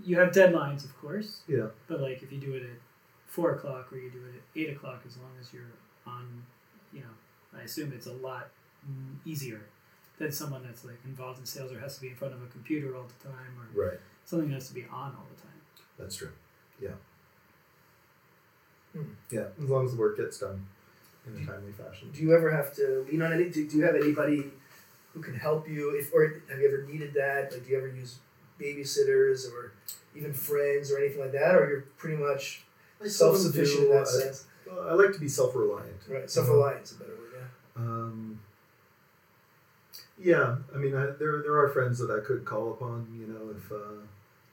You have deadlines, of course.
Yeah.
But like if you do it at four o'clock or you do it at eight o'clock, as long as you're on, you know, I assume it's a lot easier than someone that's like involved in sales or has to be in front of a computer all the time or
Right,
something that has to be on all the time.
that's true. Yeah.
Hmm.
Yeah, as long as the work gets done in a timely fashion.
do you ever have to lean on any do, do you have anybody who can help you if or have you ever needed that like do you ever use babysitters or even friends or anything like that or you're pretty much self-sufficient in that sense
well, I like to be self-reliant.
right self-reliance is a better word yeah
Um, yeah, I mean, I, there there are friends that I could call upon. You know, if uh,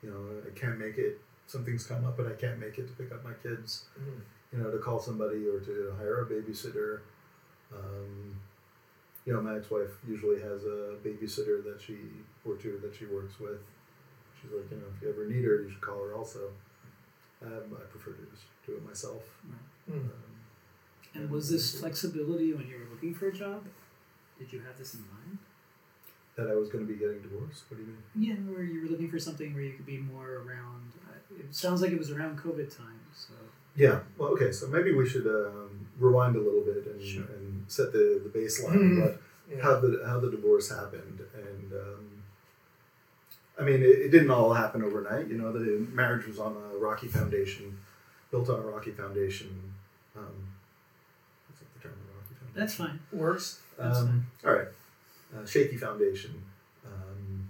you know I can't make it, something's come up and I can't make it to pick up my kids.
Mhm.
You know, to call somebody or to hire a babysitter. Um, you know, my ex-wife usually has a babysitter that she or two that she works with. She's like, you know, if you ever need her, you should call her also. Um, I prefer to just do it myself.
Hmm.
Um,
And was this flexibility when you were looking for a job? Did you have this in mind?
That I was going to be getting divorced. What do you mean?
Yeah, where you were looking for something where you could be more around. uh, It sounds like it was around COVID time. So
Yeah. Well, okay. So maybe we should um, rewind a little bit and,
Sure.
and set the, the baseline
Mhm.
of
Yeah.
how the how the divorce happened and um, I mean it, it didn't all happen overnight you know the marriage was on a rocky foundation built on a rocky foundation um, what's the term rocky foundation
that's fine.
Works.
That's
um, all right shaky foundation. Um,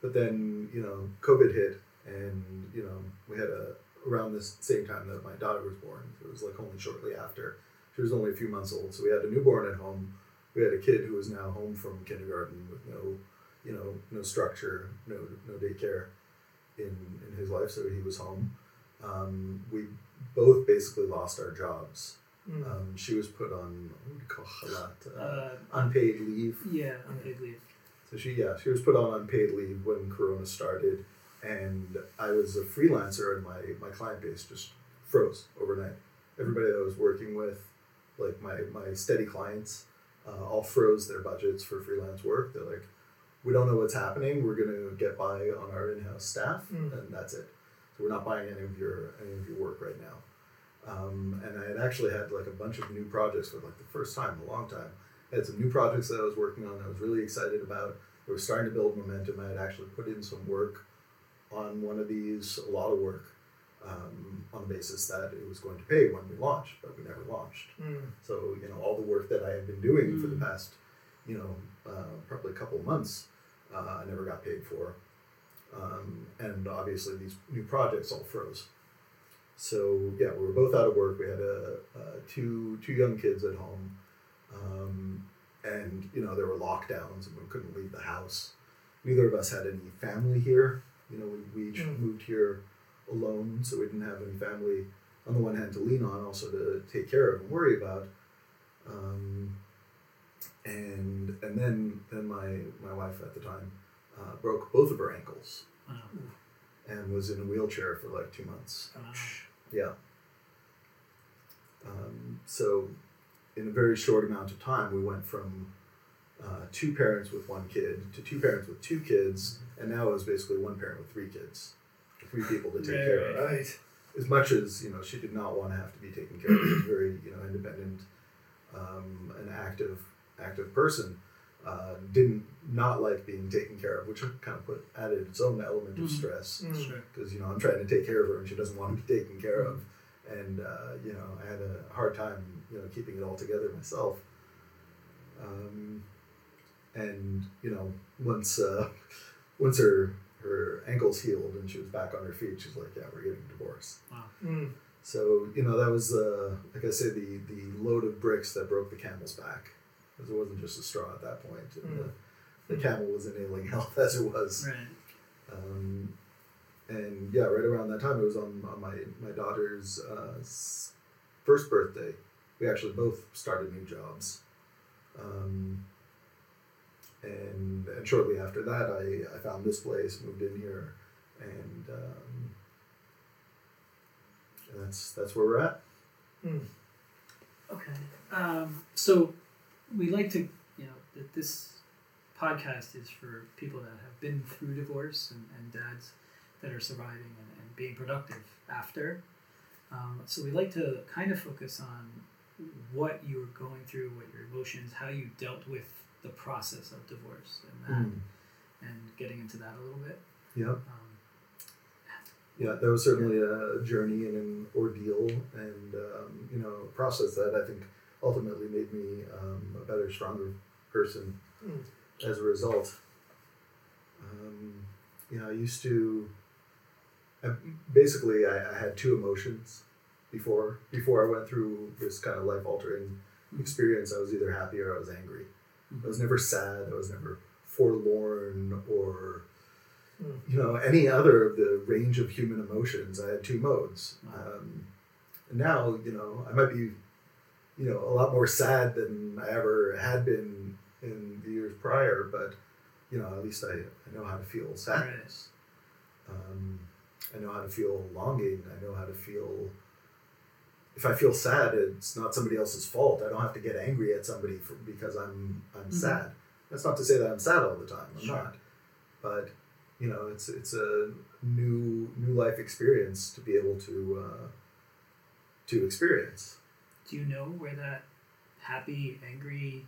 but then you know COVID hit and you know we had a around this same time that my daughter was born. It was like only shortly after. She was only a few months old so we had a newborn at home. We had a kid who was now home from kindergarten with no you know no structure no no daycare in in his life so he was home. Um, we both basically lost our jobs
Mm.
um, she was put on what do you call halat, uh,
Uh,
unpaid leave
yeah, unpaid leave.
so she yeah she was put on unpaid leave when Corona started, and I was a freelancer and my my client base just froze overnight. Everybody that I was working with, like my my steady clients, uh, all froze their budgets for freelance work. They're like, we don't know what's happening. We're gonna get by on our in-house staff,
Mm.
and that's it. So we're not buying any of your any of your work right now. Um, and I had actually had like a bunch of new projects for like the first time in a long time. I had some new projects that I was working on. that I was really excited about. They were starting to build momentum. I had actually put in some work on one of these, a lot of work, um, on the basis that it was going to pay when we launched, but we never launched.
Mm.
So you know all the work that I had been doing for the
Mm.
past, you know, uh, probably a couple of months, uh, I never got paid for, um, and obviously these new projects all froze. So yeah, we were both out of work. We had a, uh, two two young kids at home, um, and you know there were lockdowns and we couldn't leave the house. Neither of us had any family here. You know, we, we each
Mm.
moved here alone, so we didn't have any family on the one hand to lean on, also to take care of and worry about. Um, and and then then my my wife at the time uh, broke both of her ankles
Wow.
and was in a wheelchair for like two months.
Wow.
Yeah. Um, so, in a very short amount of time, we went from uh, two parents with one kid to two parents with two kids, and now it was basically one parent with three kids, three people to take care of.
Right.
As much as you know, she did not want to have to be taken care of. She was very you know independent, um, an active active person. Uh, didn't not like being taken care of, which kind of put added its own element of
Mhm.
stress
Mm.
Sure.
because you know I'm trying to take care of her and she doesn't want to be taken care of, and uh, you know I had a hard time you know keeping it all together myself. Um, and you know once uh, <laughs> once her her ankles healed and she was back on her feet, she's like, yeah, we're getting divorced.
Mm.
So you know that was uh, like I said the the load of bricks that broke the camel's back, because it wasn't just a straw at that point.
Mm.
the, the camel was in ailing <laughs> health as it was.
Right.
Um, and yeah, right around that time, it was on, on my my daughter's uh, first birthday. We actually both started new jobs. Um, and and shortly after that, I, I found this place, moved in here, and um, and that's that's where we're at.
Mm.
Okay. Um, so we like to, you know, that this podcast is for people that have been through divorce and, and dads that are surviving and, and being productive after. Um, so we like to kind of focus on what you were going through, what your emotions, how you dealt with the process of divorce, and that,
Mm.
and getting into that a little bit.
Yep.
Um,
Yeah, that was certainly a journey and an ordeal, and um, you know, a process that I think ultimately made me um, a better, stronger person
Mm.
as a result. Um, you know, I used to. I, basically, I, I had two emotions before before I went through this kind of life altering experience. I was either happy or I was angry. I was never sad. I was never forlorn or
Mm.
you know any other of the range of human emotions. I had two modes. Um, and now you know I might be you know a lot more sad than I ever had been in the years prior, but you know at least I, I know how to feel sadness. Um, I know how to feel longing. I know how to feel. If I feel sad, it's not somebody else's fault. I don't have to get angry at somebody for, because I'm I'm
Mhm.
sad. That's not to say that I'm sad all the time. I'm
Sure.
not. But you know, it's it's a new new life experience to be able to uh, to experience.
Do you know where that happy, angry,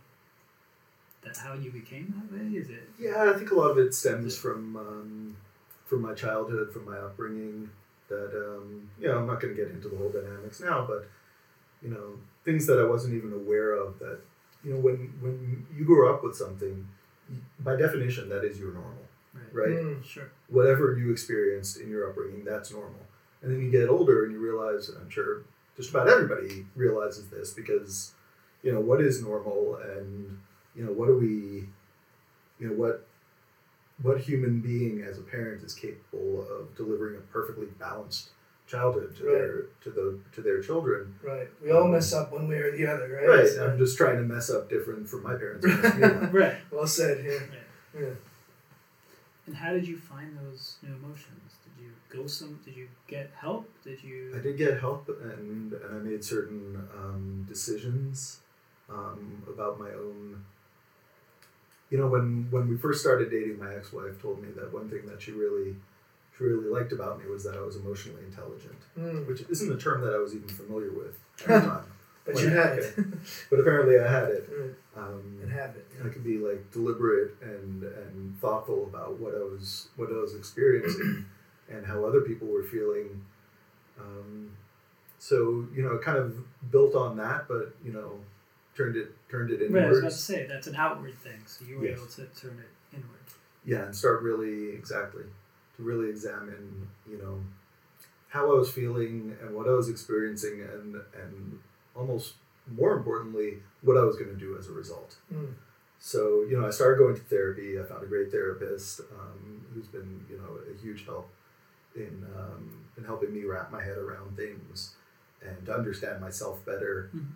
that how you became that way? Is it?
Yeah, I think a lot of it stems from um, from my childhood, from my upbringing. That um, you know, I'm not going to get into the whole dynamics now, but you know, things that I wasn't even aware of. That you know, when when you grow up with something, by definition, that is your normal, right?
Mm.
Sure.
Whatever you experienced in your upbringing, that's normal. And then you get older and you realize, and I'm sure just about everybody realizes this because you know what is normal and you know what do we you know what what human being as a parent is capable of delivering a perfectly balanced childhood to
Right.
their to the to their children
Right. We all um, mess up one way or the other, right?
right
So-
i'm just trying to mess up different from my parents <laughs> versus me.
Right.
well said. Yeah.
right.
Yeah.
And how did you find those new emotions? Did you go some? Did you get help? Did you?
I did get help, and, and I made certain um, decisions um, about my own. You know, when when we first started dating, my ex-wife told me that one thing that she really, she really liked about me was that I was emotionally intelligent,
Mm.
which isn't a term that I was even familiar with <laughs> at the time.
But you had it.
But apparently, I had it.
Mm.
Um,
and have it.
I could be like deliberate and and thoughtful about what I was what I was experiencing and how other people were feeling. Um, so you know, kind of built on that, but you know, turned it turned it
Right. I was about to say that's an outward thing, so you were
Yes.
able to turn it inward.
Yeah, and start really exactly to really examine you know how I was feeling and what I was experiencing and and almost more importantly what I was going to do as a result.
Mm.
So, you know, I started going to therapy. I found a great therapist um, who's been, you know, a huge help in, um, in helping me wrap my head around things and understand myself better.
Mhm.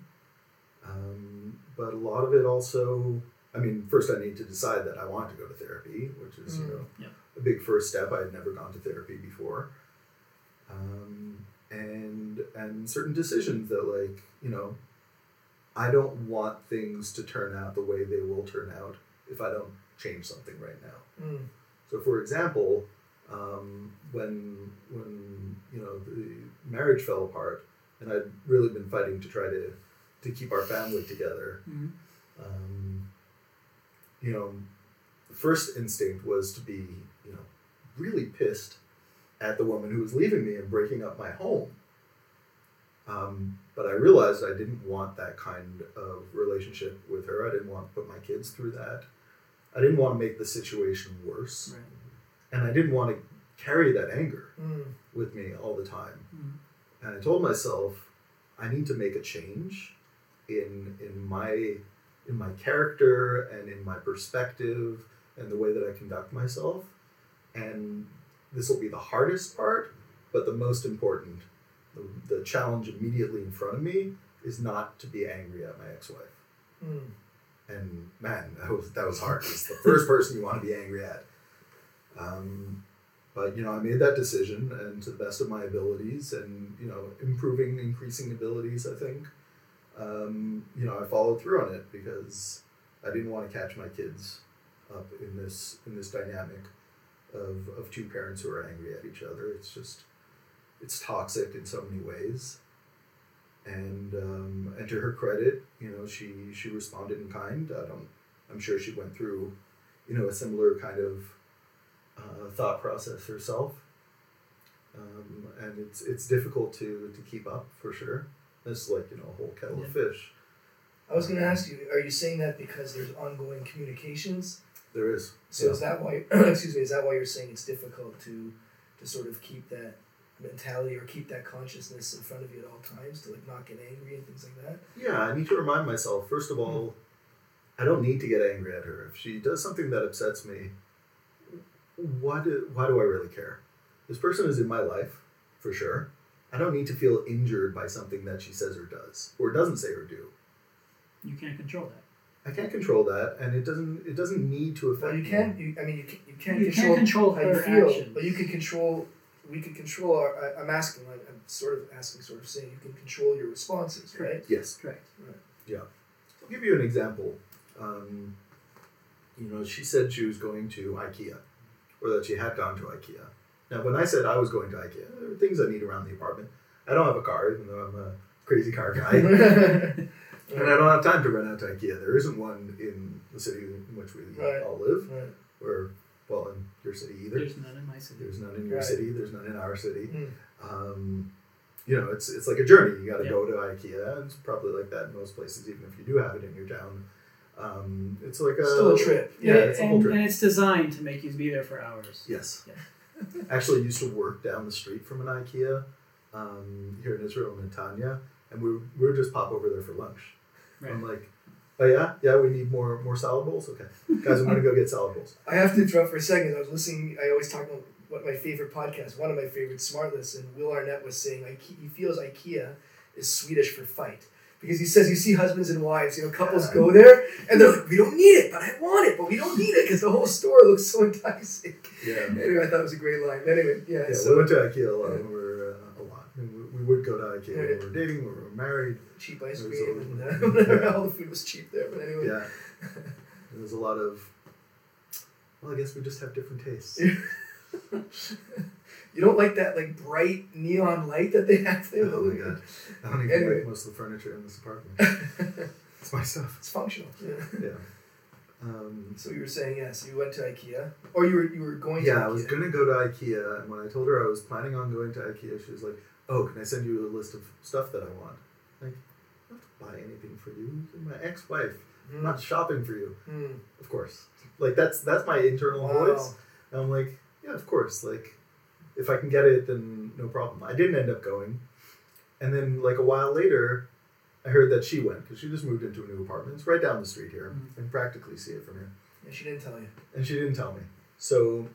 Um, but a lot of it also, I mean, first I need to decide that I want to go to therapy, which is, you
Mm.
know,
Yeah.
a big first step. I had never gone to therapy before. Um, and and certain decisions that like you know I don't want things to turn out the way they will turn out if I don't change something right now.
Mm.
So, for example, um, when when you know the marriage fell apart, and I'd really been fighting to try to to keep our family together.
Mhm.
Um, you know, the first instinct was to be you know really pissed at the woman who was leaving me and breaking up my home. Um, but I realized I didn't want that kind of relationship with her. I didn't want to put my kids through that. I didn't want to make the situation worse.
Right.
And I didn't want to carry that anger
Mm.
with me all the time.
Mhm.
And I told myself, I need to make a change in in my in my character and in my perspective and the way that I conduct myself. And this will be the hardest part, but the most important. The, the challenge immediately in front of me is not to be angry at my ex-wife.
Mm.
And man, that was that was hard. It's the first person you want to be angry at. Um, but you know, I made that decision, and to the best of my abilities, and you know, improving, increasing abilities, I think. Um, you know, I followed through on it because I didn't want to catch my kids up in this in this dynamic of of two parents who are angry at each other. It's just it's toxic in so many ways. And um, and to her credit, you know, she she responded in kind. I don't. I'm sure she went through, you know, a similar kind of uh, thought process herself. Um, and it's it's difficult to to keep up for sure. It's like you know a whole kettle of fish.
I was going to ask you: Are you saying that because there's ongoing communications?
There is.
So
Yeah.
is that why? <clears throat> excuse me. Is that why you're saying it's difficult to to sort of keep that mentality or keep that consciousness in front of you at all times to like not get angry and things like that?
Yeah, I need to remind myself, first of all, I don't need to get angry at her. If she does something that upsets me, why do, why do I really care? This person is in my life, for sure. I don't need to feel injured by something that she says or does, or doesn't say or do.
You can't control that.
I can't control that, and it doesn't it doesn't need to affect
Well, you can. You, I mean, you can, you can't
You
control,
can't control
how you
her
feel,
actions.
but you can control. We can control our. I, I'm asking. Like, I'm sort of asking, sort of saying, you can control your responses, right?
Yes.
Correct. Right. Yeah.
I'll give you an example. Um, you know, she said she was going to IKEA, or that she had gone to IKEA. Now, when I said I was going to IKEA, there are things I need around the apartment. I don't have a car, even though I'm a crazy car guy, <laughs> and I don't have time to run out to IKEA. There isn't one in the city in which we
Right.
all live,
Right.
or well, in your city either.
There's none in my city.
There's none in your
Right.
city. There's none in our city.
Mm.
Um, you know, it's it's like a journey. You got to
Yeah.
go to IKEA. It's probably like that in most places, even if you do have it in your town. Um, it's like a
Still a trip.
Yeah,
Yeah,
it's a whole
and,
trip.
and it's designed to make you be there for hours.
Yes.
Yeah. <laughs>
Actually, I used to work down the street from an IKEA um, here in Israel, in Netanya, and we, we would just pop over there for lunch.
Right.
I'm like, oh yeah, yeah, we need more more salad bowls. Okay, guys, I'm gonna go get salad bowls. <laughs>
I have to interrupt for a second. I was listening. I always talk about what my favorite podcast. One of my favorite Smartless, and Will Arnett was saying like he feels IKEA is Swedish for fight because he says you see husbands and wives, you know, couples go there and they're like, we don't need it, but I want it, but we don't need it because the whole store looks so enticing.
Yeah.
Anyway, I thought it was a great line. Anyway, yeah.
Yeah,
so
we went to IKEA a lot. when we were uh, a lot. And we, we would go to IKEA when we were dating, when we were married.
cheap ice cream and <laughs> uh, <laughs> all the food was cheap there. But anyway,
Yeah, there was a lot of. Well, I guess we just have different tastes. <laughs>
you don't like that like bright neon light that they have there.
Oh my god, I don't even
Anyway.
like most of the furniture in this apartment. <laughs> It's my stuff.
it's functional. Yeah.
Yeah. Um,
So you were saying yes, you went to IKEA, or you were you were going to
yeah, I was gonna go to IKEA, and when I told her I was planning on going to IKEA, she was like, "Oh, can I send you a list of stuff that I want?" Like, I don't have to buy anything for you. You're my ex-wife. I'm
Mm.
not shopping for you.
Mm.
Of course. Like that's that's my internal
Wow.
voice. And I'm like, yeah, of course. Like, if I can get it, then no problem. I didn't end up going, and then like a while later, I heard that she went because she just moved into a new apartment. It's right down the street here.
Mhm.
I can practically see it from here.
Yeah, she didn't tell you.
And she didn't tell me. So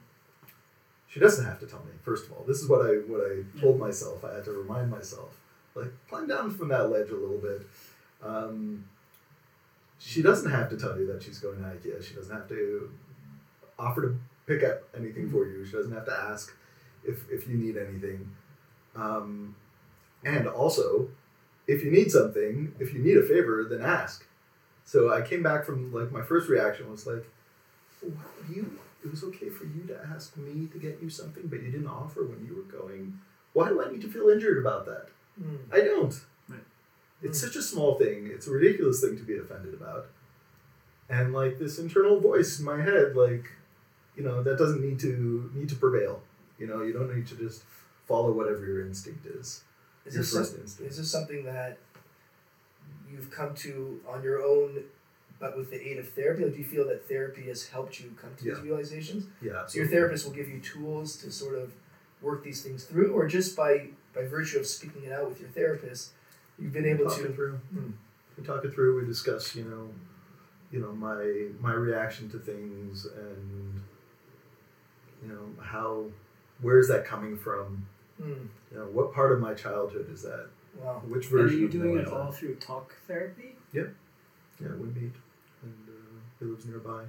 she doesn't have to tell me. First of all, this is what I what I told myself. I had to remind myself, like climb down from that ledge a little bit. Um, she doesn't have to tell you that she's going to IKEA. She doesn't have to offer to pick up anything for you. She doesn't have to ask if if you need anything. Um, and also, if you need something, if you need a favor, then ask. So I came back from like my first reaction was like, "Why would you? It was okay for you to ask me to get you something, but you didn't offer when you were going. Why do I need to feel injured about that?
Mm.
I don't.
Right.
It's
Mm.
such a small thing. It's a ridiculous thing to be offended about. And like this internal voice in my head, like, you know, that doesn't need to need to prevail. You know, you don't need to just follow whatever your instinct is.
Is
Your
this
first
some,
instinct.
is this something that you've come to on your own, but with the aid of therapy? Like, do you feel that therapy has helped you come to
Yeah.
these realizations?
Yeah.
So your therapist will give you tools to sort of work these things through, or just by by virtue of speaking it out with your therapist, you've been able
talk it
to.
through.
Hmm.
We talk it through. We discuss, you know, you know my my reaction to things, and you know how where is that coming from?
Mm.
You know, what part of my childhood is that?
Wow.
Which
And are you
of
doing it all
that?
through talk therapy? Yep.
Yeah, we meet, and uh, he lives nearby.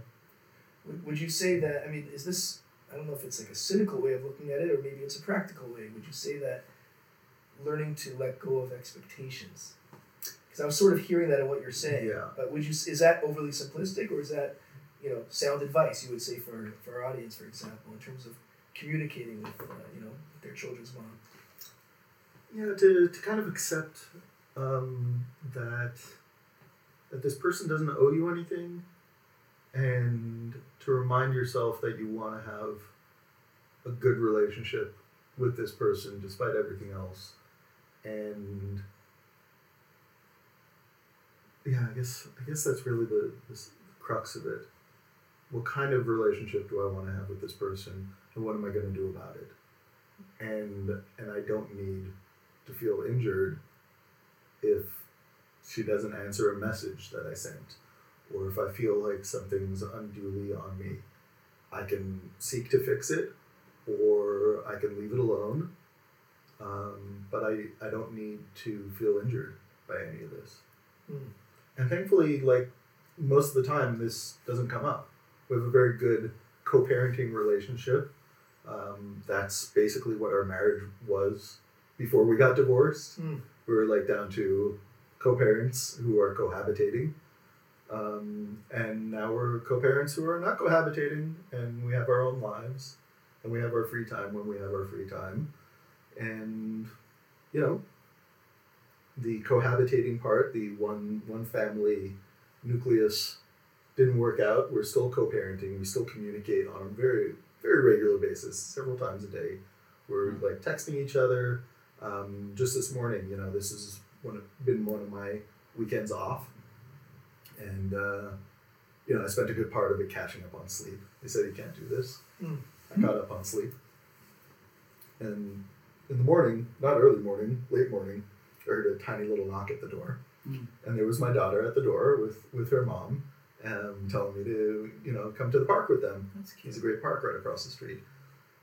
Would, would you say that? I mean, is this? I don't know if it's like a cynical way of looking at it, or maybe it's a practical way. Would you say that learning to let go of expectations? Because I was sort of hearing that in what you're saying.
Yeah.
But would you? Is that overly simplistic, or is that, you know, sound advice you would say for for our audience, for example, in terms of communicating with, uh, you know, their children's mom?
Yeah, to, to kind of accept um, that that this person doesn't owe you anything, and to remind yourself that you want to have a good relationship with this person despite everything else, and yeah, I guess I guess that's really the, the crux of it. What kind of relationship do I want to have with this person, and what am I going to do about it? And and I don't need to feel injured if she doesn't answer a message that I sent, or if I feel like something's unduly on me. I can seek to fix it, or I can leave it alone. Um, but I, I don't need to feel injured by any of this.
Hmm.
And thankfully, like most of the time, this doesn't come up. We have a very good co parenting relationship. Um, that's basically what our marriage was before we got divorced.
Hmm.
We were like down to co parents who are cohabitating. Um, and now we're co-parents who are not cohabitating, and we have our own lives, and we have our free time when we have our free time, and you know, the cohabitating part, the one one family nucleus, didn't work out. We're still co-parenting. We still communicate on a very very regular basis, several times a day. We're like texting each other. Um, just this morning, you know, this has one been one of my weekends off, and uh, you know, I spent a good part of it catching up on sleep. They said you can't do this.
Mm.
I caught up on sleep, and in the morning, not early morning, late morning, I heard a tiny little knock at the door,
Mm.
and there was my daughter at the door with with her mom, um, telling me to you know come to the park with them.
That's
It's a great park right across the street.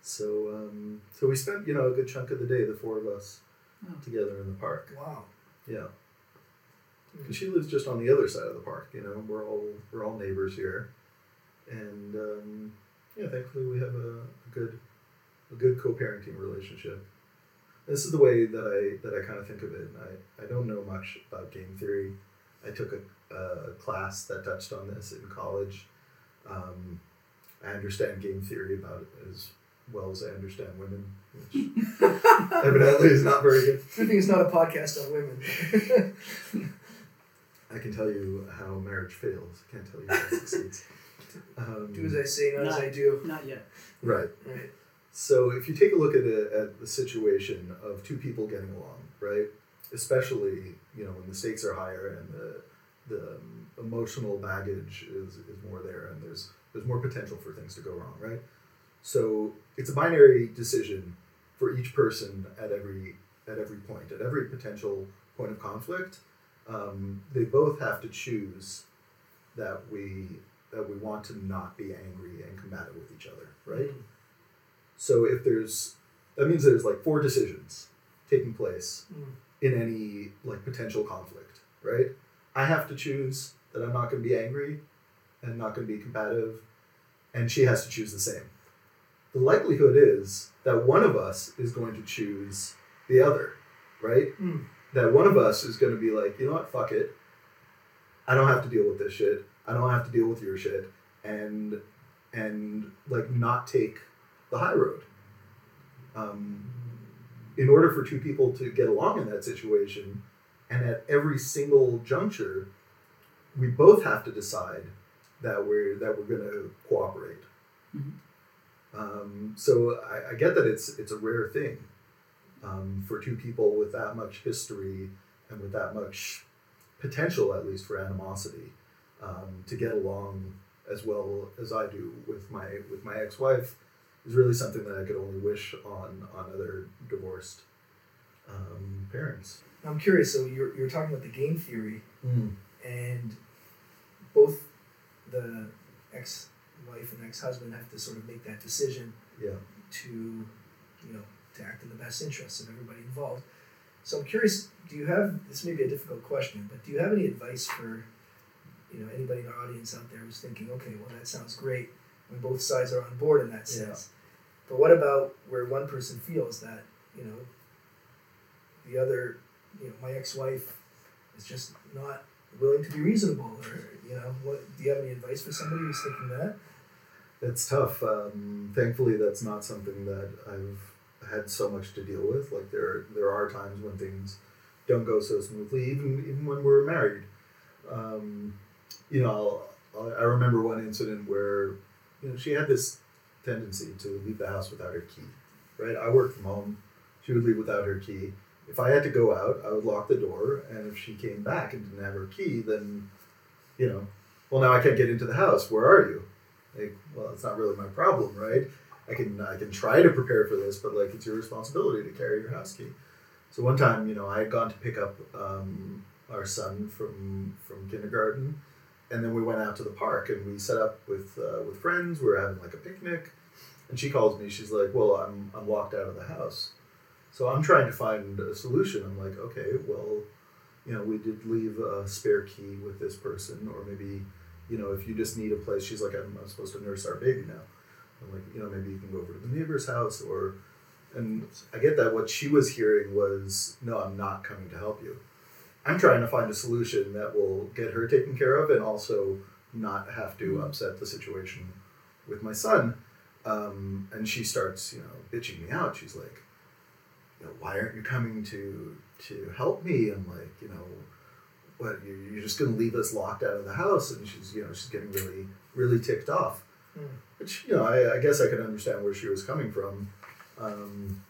So um, so we spent you know a good chunk of the day, the four of us,
Oh.
together in the park.
Wow.
Yeah. Because she lives just on the other side of the park. You know, we're all we're all neighbors here, and um, yeah, thankfully we have a, a good a good co-parenting relationship. This is the way that I that I kind of think of it. I, I don't know much about game theory. I took a, a class that touched on this in college. Um, I understand game theory about it as well as I understand women, which <laughs> evidently is not very good.
Good thing it's not a podcast on women. <laughs>
I can tell you how marriage fails. I can't tell you how it succeeds. <laughs> Um,
do as I say, not, as I do.
Not yet.
right.
Right.
So if you take a look at it at the situation of two people getting along, right? Especially you know when the stakes are higher and the the um, emotional baggage is, is more there and there's there's more potential for things to go wrong, right? So it's a binary decision for each person at every at every point at every potential point of conflict. Um, they both have to choose that we that we want to not be angry and combative with each other, right? So if there's that means there's like four decisions taking place
Mm.
in any like potential conflict, right? I have to choose that I'm not going to be angry and not going to be combative, and she has to choose the same. The likelihood is that one of us is going to choose the other, right?
Mm.
That one of us is going to be like, you know what, fuck it. I don't have to deal with this shit. I don't have to deal with your shit, and and like not take the high road. Um, in order for two people to get along in that situation, and at every single juncture, we both have to decide that we're that we're going to cooperate.
Mhm.
Um, so I, I get that it's it's a rare thing um, for two people with that much history and with that much potential, at least for animosity, um, to get along as well as I do with my with my ex-wife is really something that I could only wish on on other divorced um, parents.
I'm curious. So you're, you're talking about the game theory,
Mm.
and both the ex-wife and ex-husband have to sort of make that decision
Yeah.
to, you know, to act in the best interests of everybody involved. So I'm curious. Do you have this? May be a difficult question, but do you have any advice for, you know, anybody in our audience out there who's thinking, okay, well, that sounds great when both sides are on board in that sense.
Yeah.
sense. But what about where one person feels that, you know, the other, you know, my ex-wife is just not willing to be reasonable, or you know, what? Do you have any advice for somebody who's thinking that?
It's tough. Um, thankfully, that's not something that I've had so much to deal with. Like there, there are times when things don't go so smoothly, even even when we're married. Um, you know, I'll, I remember one incident where you know she had this tendency to leave the house without her key. Right, I worked from home. She would leave without her key. If I had to go out, I would lock the door, and if she came back and didn't have her key, then, you know, well now I can't get into the house. Where are you? like well it's not really my problem right? I can i can try to prepare for this but like it's your responsibility to carry your house key. So one time you know i had gone to pick up um, our son from from kindergarten and then we went out to the park and we set up with uh, with friends. We were having like a picnic and she calls me. She's like well i'm i'm locked out of the house so i'm trying to find a solution i'm like okay well you know we did leave a spare key with this person or maybe you know, if you just need a place, she's like, I'm, I'm supposed to nurse our baby now. I'm like, you know, maybe you can go over to the neighbor's house or, and I get that what she was hearing was, no, I'm not coming to help you. I'm trying to find a solution that will get her taken care of and also not have to upset the situation with my son. Um, and she starts, you know, bitching me out. She's like, you know, why aren't you coming to to help me? I'm like, you know, what you you're just gonna leave us locked out of the house? And she's, you know, she's getting really really ticked off.
Mm.
Which you know, I, I guess I could understand where she was coming from. Um,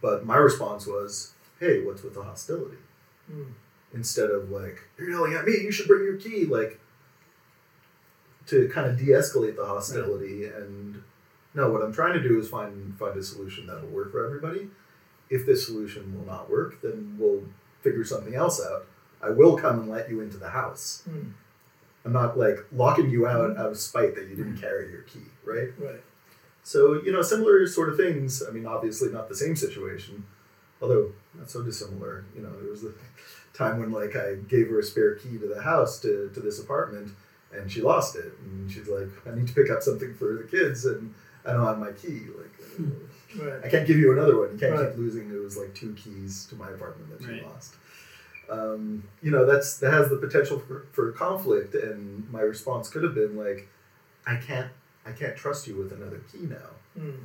but my response was, hey, what's with the hostility?
Mm.
Instead of like, you're yelling at me, you should bring your key. Like, to kind of de-escalate the hostility and no what i'm trying to do is find find a solution that'll work for everybody. If this solution will not work then we'll figure something else out. I will come and let you into the house.
Mm.
i'm not like locking you out out of spite that you didn't carry your key right?
Right.
so you know similar sort of things. I mean obviously not the same situation although not so dissimilar. You know there was a time when like i gave her a spare key to the house to, to this apartment and she lost it. And she's like i need to pick up something for the kids and i don't have my key like uh,
Right.
i can't give you another one you can't
Right.
keep losing it was like two keys to my apartment that you
Right.
lost um, you know that's that has the potential for, for conflict and my response could have been like i can't i can't trust you with another key now
Mm.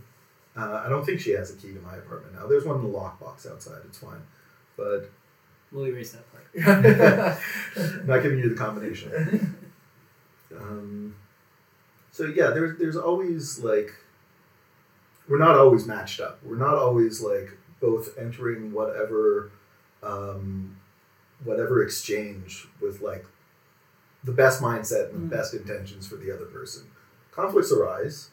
uh, I don't think she has a key to my apartment now. There's one in the lockbox outside. It's fine, but
We'll erase that part. <laughs>
Not giving you the combination. <laughs> Um, so yeah, there's there's always like we're not always matched up. We're not always like both entering whatever um, whatever exchange with like the best mindset and the
Mm.
best intentions for the other person. Conflicts arise.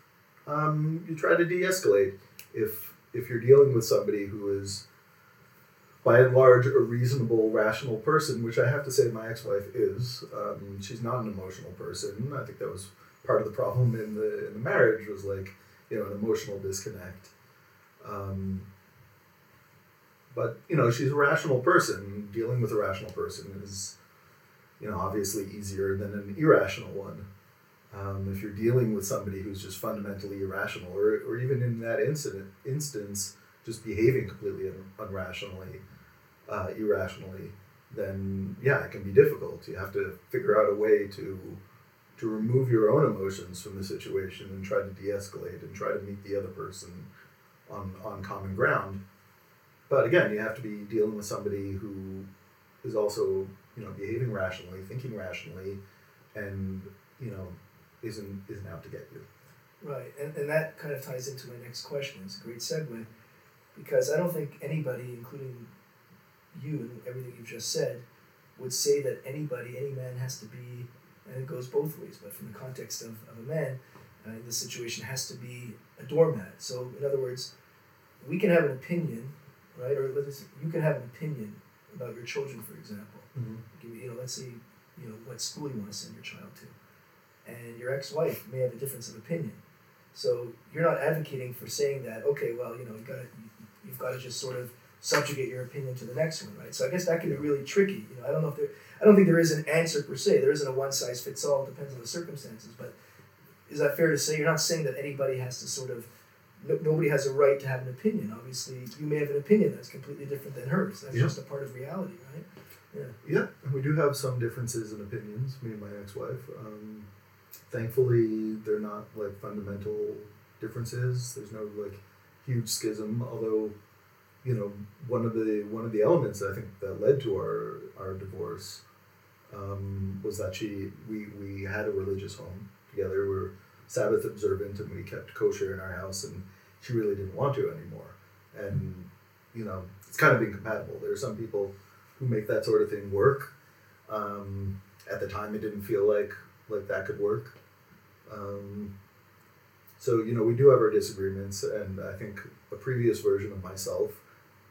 Um, you try to de-escalate if if you're dealing with somebody who is by and large a reasonable, rational person, which I have to say my ex-wife is. Um, she's not an emotional person. I think that was part of the problem in the in the marriage was like you know an emotional disconnect. Um, but you know she's a rational person. Dealing with a rational person is you know obviously easier than an irrational one. Um, if you're dealing with somebody who's just fundamentally irrational, or, or even in that incident instance, just behaving completely un- unrationally, uh, irrationally, then yeah, it can be difficult. You have to figure out a way to to remove your own emotions from the situation and try to de-escalate and try to meet the other person on on common ground. But again, you have to be dealing with somebody who is also you know behaving rationally, thinking rationally, and you know isn't isn't out to get you.
Right, and, and that kind of ties into my next question. It's a great segue because I don't think anybody, including you and everything you've just said, would say that anybody, any man has to be, and it goes both ways, but from the context of, of a man, uh, in this situation, has to be a doormat. So, in other words, we can have an opinion, right? Or let's, say, you can have an opinion about your children, for example. Me, you know, let's say, you know, what school you want to send your child to, and your ex-wife may have a difference of opinion. So you're not advocating for saying that, okay, well, you know, you got to, you've got to just sort of subjugate your opinion to the next one, right? So I guess that can be really tricky. You know, I don't know if there, I don't think there is an answer per se. There isn't a one size fits all. It depends on the circumstances. But is that fair to say? You're not saying that anybody has to sort of, no, nobody has a right to have an opinion. Obviously, you may have an opinion that's completely different than hers. That's
Yeah.
just a part of reality, right?
Yeah, and we do have some differences in opinions, me and my ex-wife. Um, thankfully, they're not like fundamental differences. There's no like huge schism. Although, you know, one of the one of the elements I think that led to our our divorce um, was that she we we had a religious home together. We were Sabbath observant and we kept kosher in our house, and she really didn't want to anymore. And you know, it's kind of incompatible. There are some people who make that sort of thing work. Um, at the time, it didn't feel like like that could work. Um, so you know, we do have our disagreements, and I think a previous version of myself,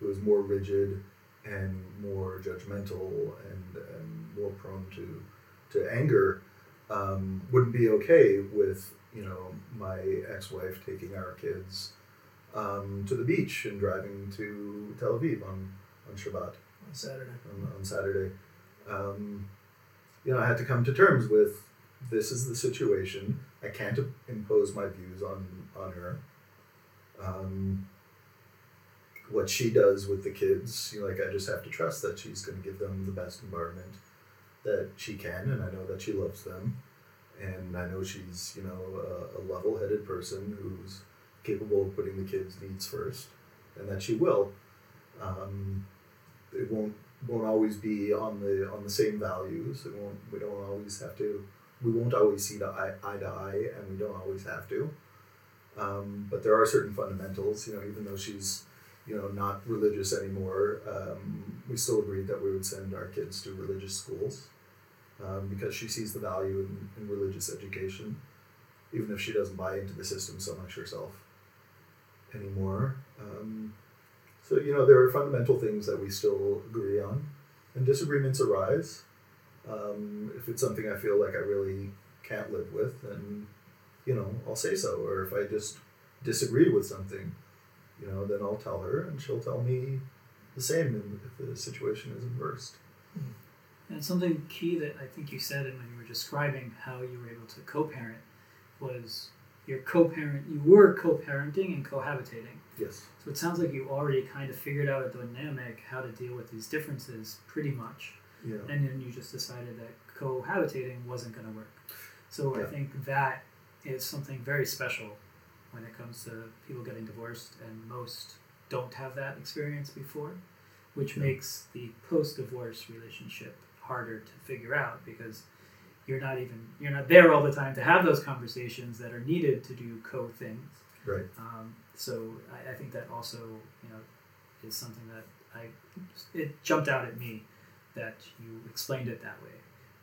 who was more rigid and more judgmental and, and more prone to to anger, um, wouldn't be okay with you know my ex-wife taking our kids um, to the beach and driving to Tel Aviv on on Shabbat
On Saturday.
on, on Saturday. Um, you know, I had to come to terms with this is the situation. I can't impose my views on on her. Um, what she does with the kids, you know, like I just have to trust that she's going to give them the best environment that she can, and I know that she loves them, and I know she's you know a, a level-headed person who's capable of putting the kids' needs first, and that she will. Um, it won't won't always be on the on the same values. It won't. We don't always have to. We won't always see the eye, eye to eye, and we don't always have to. Um, but there are certain fundamentals. You know, even though she's you know not religious anymore, um, we still agreed that we would send our kids to religious schools um, because she sees the value in, in religious education, even if she doesn't buy into the system so much herself anymore. Um, so, you know, there are fundamental things that we still agree on, and disagreements arise. Um, if it's something I feel like I really can't live with, then, you know, I'll say so. Or if I just disagree with something, you know, then I'll tell her, and she'll tell me the same if the situation is reversed. Hmm.
And something key that I think you said when you were describing how you were able to co-parent was you're co-parent you were co-parenting and cohabitating.
Yes.
So it sounds like you already kind of figured out a dynamic how to deal with these differences pretty much.
Yeah.
And then you just decided that cohabitating wasn't going to work. So
Yeah.
I think that is something very special when it comes to people getting divorced, and most don't have that experience before, which makes the post-divorce relationship harder to figure out because you're not even you're not there all the time to have those conversations that are needed to do co things.
Right.
Um, so I, I think that also you know is something that I it jumped out at me that you explained it that way,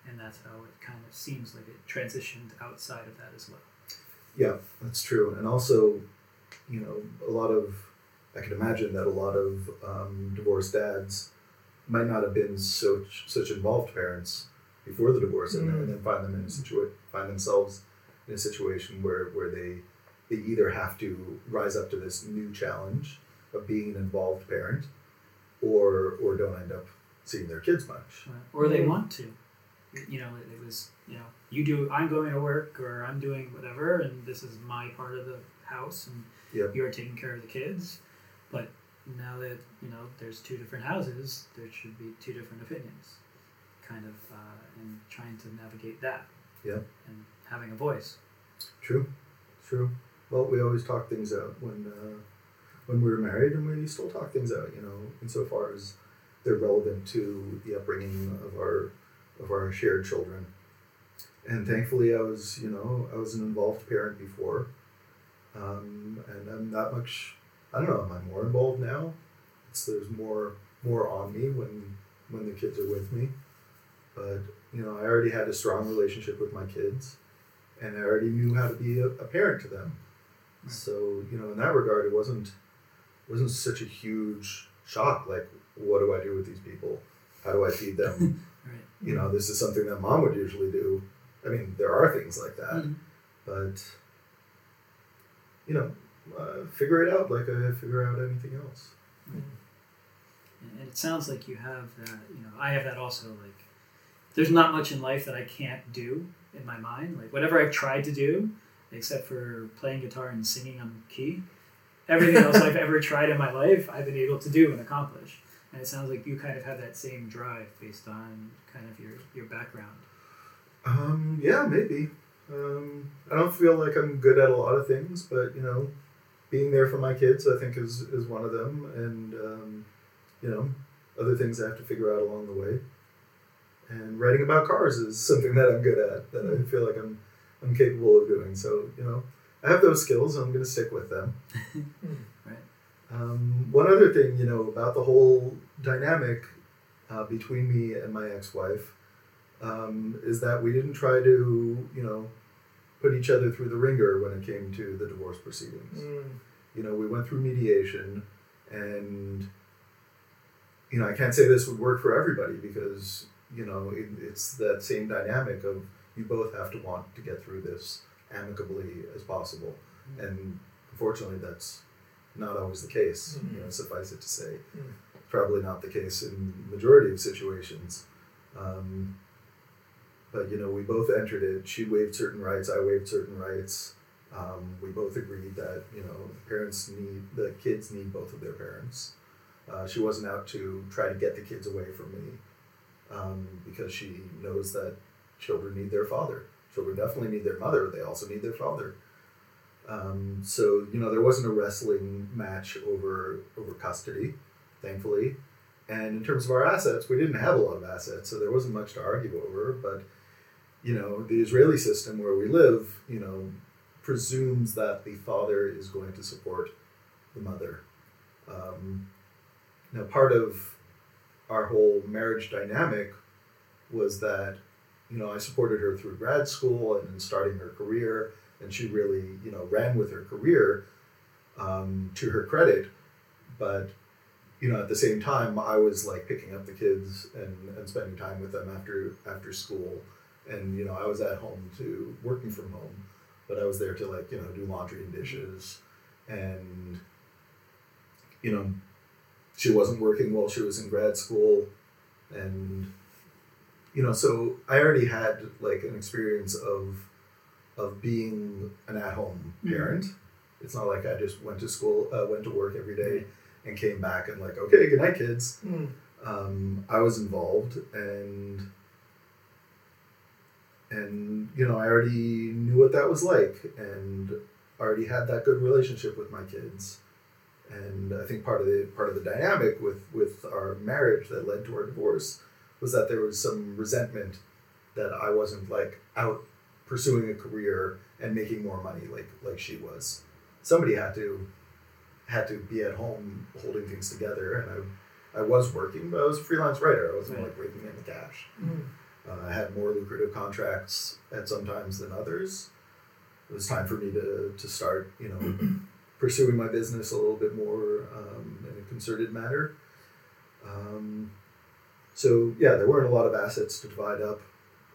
and that's how it kind of seems like it transitioned outside of that as well.
Yeah, that's true. And also, you know, a lot of, I can imagine that a lot of um, divorced dads might not have been such such involved parents before the divorce, and,
Mm.
and then find them in a situa- find themselves in a situation where where they they either have to rise up to this new challenge of being an involved parent, or or don't end up seeing their kids much.
or they
Mm.
want to. You know, it, it was you know you do I'm going to work or I'm doing whatever, and this is my part of the house, and
Yep.
you're taking care of the kids. But now that you know there's two different houses, there should be two different opinions, kind of, uh, and trying to navigate that.
Yep.
And having a voice.
True, true. Well, we always talk things out when uh, when we were married, and we still talk things out. You know, insofar as they're relevant to the upbringing of our of our shared children. And thankfully, I was you know I was an involved parent before, um, and I'm that much. I don't know. Am I more involved now? It's there's more more on me when when the kids are with me, but you know I already had a strong relationship with my kids and I already knew how to be a, a parent to them.
Right.
So you know, in that regard, it wasn't wasn't such a huge shock. Like, what do I do with these people? How do I feed them? <laughs>
Right.
you know, this is something that mom would usually do. I mean, there are things like that,
Mhm.
but you know, uh, figure it out like I figure out anything else.
And and it sounds like you have that, you know, I have that also. Like, there's not much in life that I can't do in my mind. Like, whatever I've tried to do, except for playing guitar and singing on key, everything else I've ever tried in my life, I've been able to do and accomplish. And it sounds like you kind of have that same drive based on kind of your, your background.
Um, yeah, maybe. Um, I don't feel like I'm good at a lot of things, but you know, being there for my kids, I think, is is one of them, and um, you know, other things I have to figure out along the way. And writing about cars is something that I'm good at, that I feel like I'm I'm capable of doing. So you know, I have those skills, and I'm going to stick with them. <laughs>
Right.
Um, one other thing, you know, about the whole dynamic uh, between me and my ex-wife um, is that we didn't try to, you know, put each other through the wringer when it came to the divorce proceedings.
Mm.
You know, we went through mediation, and you know, I can't say this would work for everybody because you know it, it's that same dynamic of you both have to want to get through this amicably as possible, and unfortunately, that's not always the case. You know, suffice it to say,
Mm.
probably not the case in majority of situations. Um, but you know, we both entered it. She waived certain rights. I waived certain rights, Um, we both agreed that you know the parents need the kids need both of their parents. Uh, she wasn't out to try to get the kids away from me um, because she knows that children need their father. Children definitely need their mother. They also need their father. Um, so you know there wasn't a wrestling match over over custody, thankfully. And in terms of our assets, we didn't have a lot of assets, so there wasn't much to argue over. But you know the Israeli system where we live, you know, presumes that the father is going to support the mother. Um, now, part of our whole marriage dynamic was that you know I supported her through grad school and in starting her career and she really you know ran with her career um, to her credit but you know at the same time i was like picking up the kids and, and spending time with them after after school and you know i was at home to working from home but i was there to like you know do laundry and dishes and you know she wasn't working while she was in grad school and you know so i already had like an experience of of being an at-home
Mhm.
parent. It's not like I just went to school, uh, went to work every day, and came back and like, okay, good night, kids.
Mm.
Um, I was involved, and and you know, I already knew what that was like, and already had that good relationship with my kids. And I think part of the part of the dynamic with with our marriage that led to our divorce was that there was some resentment that I wasn't like out pursuing a career and making more money like like she was. Somebody had to had to be at home holding things together, and I I was working, but I was a freelance writer. I wasn't
Right.
like raking in the cash.
Mm.
Uh, I had more lucrative contracts at some times than others. It was time for me to to start, you know, <clears throat> pursuing my business a little bit more um, in a concerted manner. Um, so yeah, there weren't a lot of assets to divide up.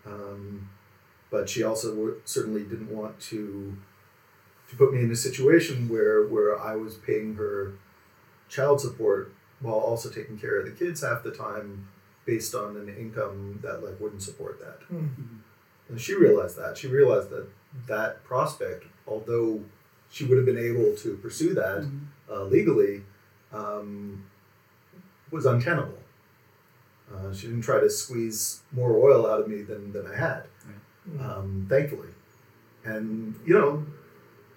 Um, but she also w- certainly didn't want to to put me in a situation where where I was paying her child support while also taking care of the kids half the time based on an income that like wouldn't support that.
Mm.
And she realized that. She realized that that prospect, although she would have been able to pursue that
Mhm.
uh, legally, um, was untenable. Uh, she didn't try to squeeze more oil out of me than, than I had
Mm.
um, thankfully. And you know,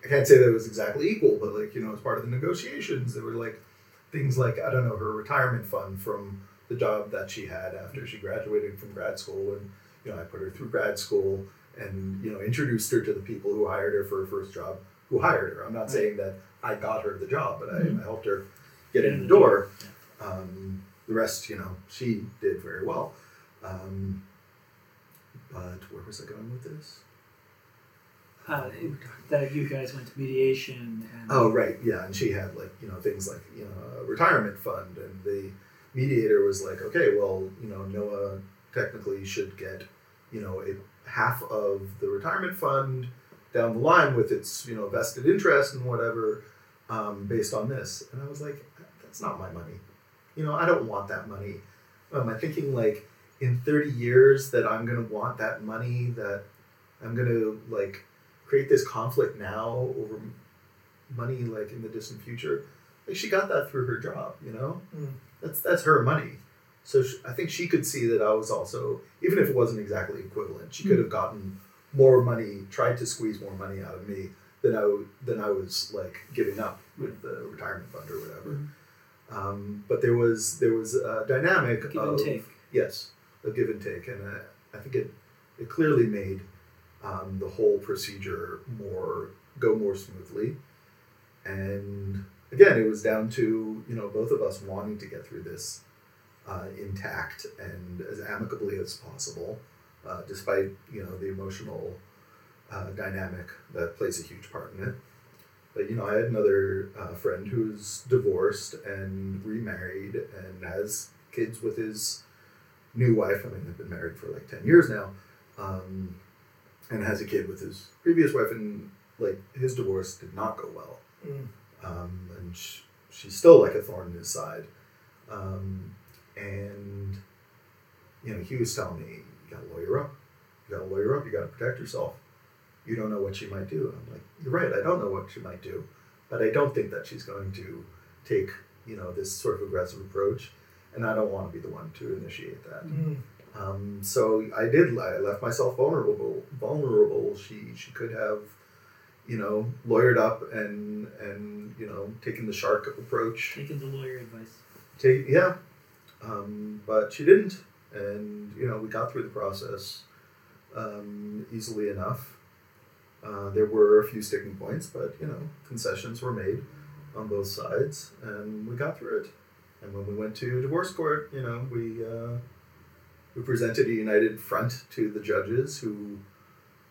I can't say that it was exactly equal, but like you know, as part of the negotiations, there were like things like I don't know her retirement fund from the job that she had after she graduated from grad school, and you know, I put her through grad school and you know introduced her to the people who hired her for her first job, who hired her. I'm not
Right.
saying that I got her the job, but I,
Mhm.
I helped her get in the
the
door. Um, the rest, you know, she did very well. Um, but where was I going with this?
Uh, that you guys went to mediation and
Oh, right, yeah, and she had like you know things like you know a retirement fund, and the mediator was like, okay, well, you know, Noah technically should get you know a half of the retirement fund down the line with its you know vested interest and whatever um, based on this, and I was like, that's not my money, you know, I don't want that money. Am I thinking like in thirty years that I'm gonna want that money that I'm gonna like create this conflict now over money like in the distant future. Like she got that through her job, you know.
Mm.
That's that's her money. So sh I think she could see that I was also, even if it wasn't exactly equivalent, she could have gotten more money, tried to squeeze more money out of me than I than I was like giving up with the retirement fund or whatever. Um, but there was there was a dynamic
give
of
and take.
yes, a give and take, and I, I think it it clearly made um, the whole procedure more go more smoothly. And again, it was down to you know both of us wanting to get through this uh, intact and as amicably as possible, uh, despite you know the emotional uh, dynamic that plays a huge part in it. But you know, I had another uh, friend who's divorced and remarried and has kids with his new wife. I mean, they've been married for like ten years now, um, and has a kid with his previous wife. And like his divorce did not go well,
Mm.
Um, and sh- she's still like a thorn in his side. Um, and you know, he was telling me, "You got to lawyer up. You got to lawyer up. You got to protect yourself. you don't know what she might do. I'm like, you're right, I don't know what she might do, but I don't think that she's going to take you know this sort of aggressive approach, and I don't want to be the one to initiate that.
Mm.
Um, so I did. I left myself vulnerable. Vulnerable. She she could have, you know, lawyered up and and you know taking the shark approach.
Taking the lawyer advice.
Take yeah, um, but she didn't, and you know we got through the process um, easily enough. Uh, there were a few sticking points, but you know concessions were made on both sides, and we got through it. And when we went to divorce court, you know we. Uh, we presented a united front to the judges who,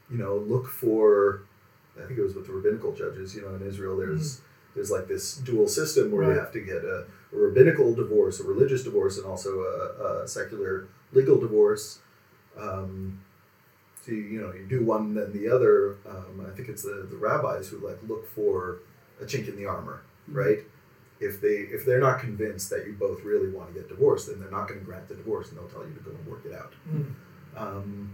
you know, look for. I think it was with the rabbinical judges. You know, in Israel, there's there's like this dual system where you have to get a, a rabbinical divorce, a religious divorce, and also a, a secular legal divorce. Um, so you, you know, you do one then the other. Um, I think it's the, the rabbis who like look for a chink in the armor, right? If they if they're not convinced that you both really want to get divorced, then they're not going to grant the divorce, and they'll tell you to go and work it out
Mm.
um,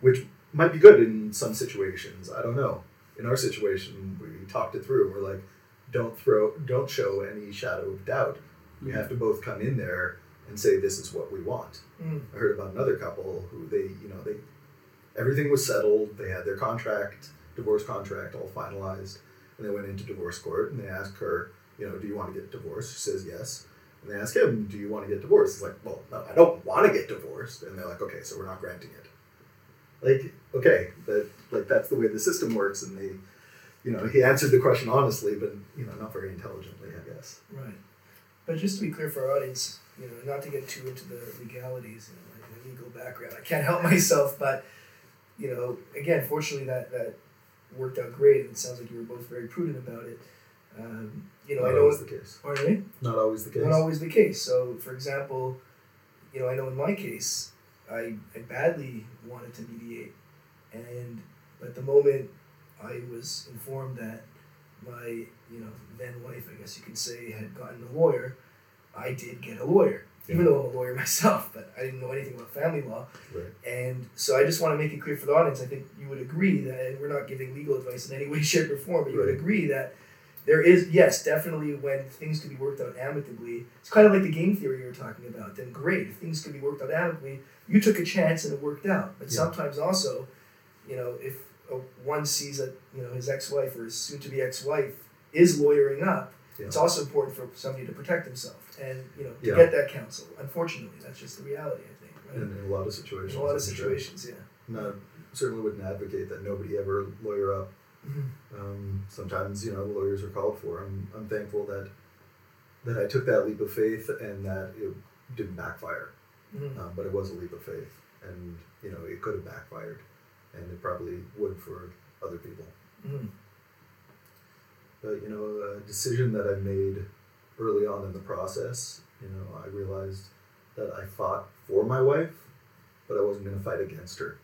which might be good in some situations. I don't know. In our situation, we talked it through. We're like, don't throw, don't show any shadow of doubt. We have to both come in there and say this is what we want.
Mm.
I heard about another couple who they, you know, they, everything was settled. They had their contract, divorce contract, all finalized, and they went into divorce court and they asked her, you know, do you want to get divorced? She says yes. And they ask him, do you want to get divorced? He's like, well, no, I don't want to get divorced. And they're like, okay, so we're not granting it. Like, okay, but like that's the way the system works. And they, you know, he answered the question honestly, but you know, not very intelligently, I guess.
Right. But just to be clear for our audience, you know, not to get too into the legalities, you know, my, my legal background, I can't help <laughs> myself, but you know, again, fortunately that that worked out great, and it sounds like you were both very prudent about it. Um, you know,
not
I know
always the case.
pardon me?
Not always the case.
Not always the case. So, for example, you know, I know in my case, I, I badly wanted to mediate, and but the moment I was informed that my you know then wife, I guess you could say, had gotten a lawyer, I did get a lawyer, even though I'm a lawyer <laughs> myself, but I didn't know anything about family law.
Right.
And so I just want to make it clear for the audience. I think you would agree that, and we're not giving legal advice in any way, shape, or form, but you would agree that there is, yes, definitely when things can be worked out amicably. It's kind of like the game theory you were talking about. Then great, if things can be worked out amicably, you took a chance and it worked out. But
Yeah.
sometimes also, you know, if uh, one sees that you know his ex-wife or his soon-to-be ex-wife is lawyering up,
Yeah.
it's also important for somebody to protect himself and you know to
Yeah.
get that counsel. Unfortunately, that's just the reality. I think. Right?
In, in a lot of situations.
In a lot of situations, yeah.
No, certainly wouldn't advocate that nobody ever lawyer up. Um, sometimes you know lawyers are called for. I'm I'm thankful that that I took that leap of faith and that it didn't backfire.
Mhm.
Um, but it was a leap of faith, and you know it could have backfired, and it probably would for other people.
Mhm.
But you know, a decision that I made early on in the process, you know, I realized that I fought for my wife, but I wasn't going to fight against her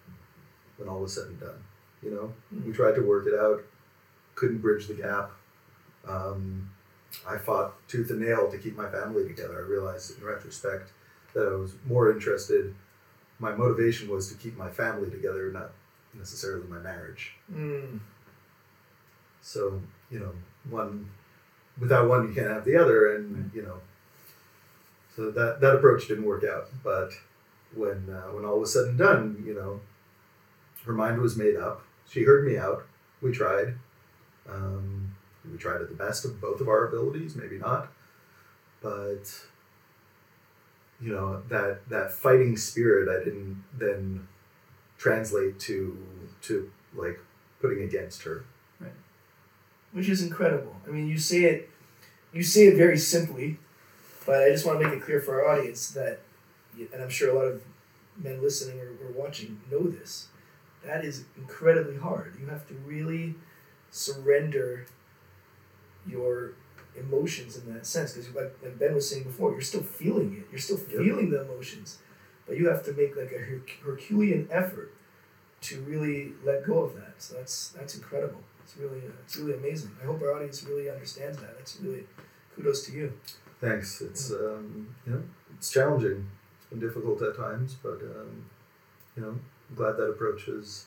when all was said and done. You know, we tried to work it out, couldn't bridge the gap. Um, I fought tooth and nail to keep my family together. I realized in retrospect that I was more interested. My motivation was to keep my family together, not necessarily my marriage.
Mm.
So you know, one without one you can't have the other, and you know. So that that approach didn't work out. But when uh, when all was said and done, you know, her mind was made up. She heard me out. We tried. Um, we tried at the best of both of our abilities. Maybe not, but you know that that fighting spirit I didn't then translate to to like putting against her.
Right, which is incredible. I mean, you say it, you say it very simply, but I just want to make it clear for our audience that, and I'm sure a lot of men listening or, or watching know this. That is incredibly hard. You have to really surrender your emotions in that sense because like, like ben was saying before you're still feeling it. You're still feeling the emotions but you have to make like a Her- herculean effort to really let go of that. So that's that's incredible. It's really uh, it's really amazing. I hope our audience really understands that. That's really kudos to you.
Thanks. It's um, you know it's challenging. It's been difficult at times, but um, you know I'm glad that approach has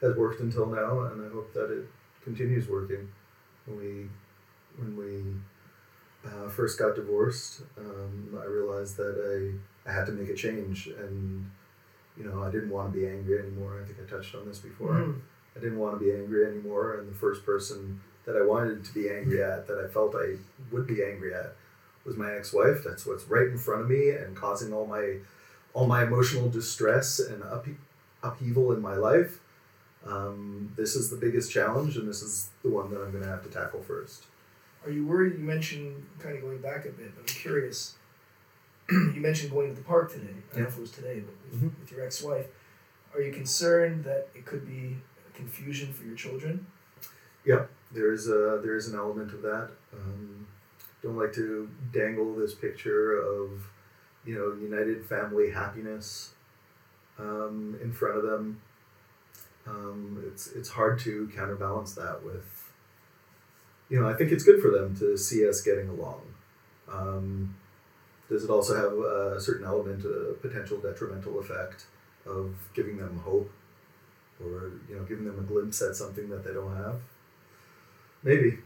has worked until now, and I hope that it continues working. When we when we uh, first got divorced, um, I realized that I, I had to make a change, and you know I didn't want to be angry anymore. I think I touched on this before.
Mm.
I didn't want to be angry anymore, and the first person that I wanted to be angry at, that I felt I would be angry at, was my ex-wife. That's what's right in front of me and causing all my all my emotional distress and uphe- upheaval in my life. Um, this is the biggest challenge, and this is the one that I'm going to have to tackle first.
Are you worried? You mentioned kind of going back a bit, but I'm curious. <clears throat> you mentioned going to the park today. I don't know if it was today, but with,
Mhm.
with your ex-wife. Are you concerned that it could be confusion for your children?
There is a there is an element of that. Um, don't like to dangle this picture of you know united family happiness um, in front of them. Um, it's it's hard to counterbalance that with you know I think it's good for them to see us getting along. Um, does it also have a certain element, a potential detrimental effect of giving them hope, or you know giving them a glimpse at something that they don't have? Maybe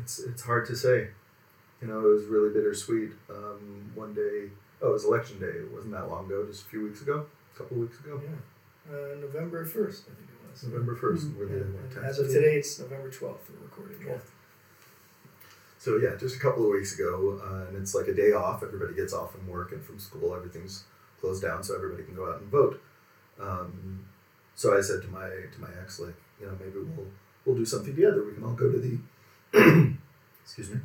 it's it's hard to say. You know, it was really bittersweet. Um, one day, oh, it was election day. It wasn't that long ago, just a few weeks ago, a couple of weeks ago,
Yeah, uh, November first, I think it was.
November 1st
Yeah,
Were the
and
what,
as of
10th?
today, it's November twelfth. We're recording. Yeah.
So yeah, just a couple of weeks ago, uh, and it's like a day off. Everybody gets off from work and from school. Everything's closed down, so everybody can go out and vote. Um, so I said to my to my ex, like, you know, maybe we'll we'll do something together. We can all go to the <coughs> excuse me.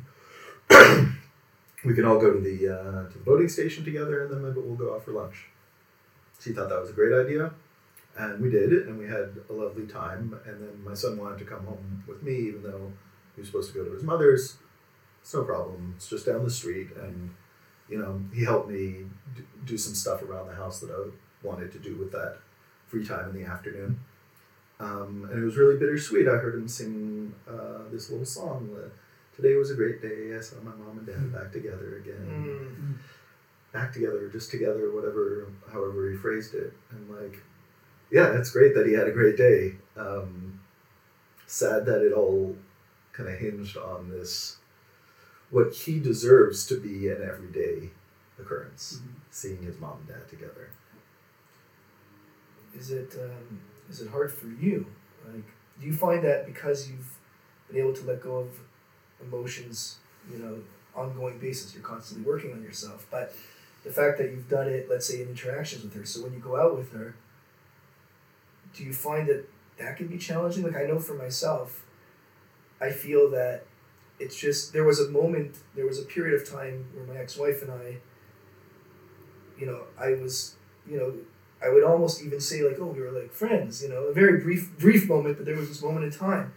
<coughs> we can all go to the uh, to the voting station together, and then maybe we'll go out for lunch. She thought that was a great idea, and we did, and we had a lovely time. And then my son wanted to come home with me, even though he was supposed to go to his mother's. It's no problem. It's just down the street, and you know he helped me do some stuff around the house that I wanted to do with that free time in the afternoon. Um, and it was really bittersweet. I heard him sing uh, this little song. Today was a great day. I saw my mom and dad back together again.
Mm.
Back together, just together, whatever, however he phrased it. And like, yeah, it's great that he had a great day. Um, sad that it all kind of hinged on this, what he deserves to be an everyday occurrence, seeing his mom and dad together.
Is it um, is it hard for you? Like, do you find that because you've been able to let go of emotions, you know, ongoing basis, you're constantly working on yourself, but the fact that you've done it, let's say, in interactions with her, so when you go out with her, do you find that that can be challenging? Like, I know for myself, I feel that it's just there was a moment, there was a period of time where my ex-wife and I, you know, I was, you know, I would almost even say like, oh, we were like friends, you know, a very brief brief moment, but there was this moment in time,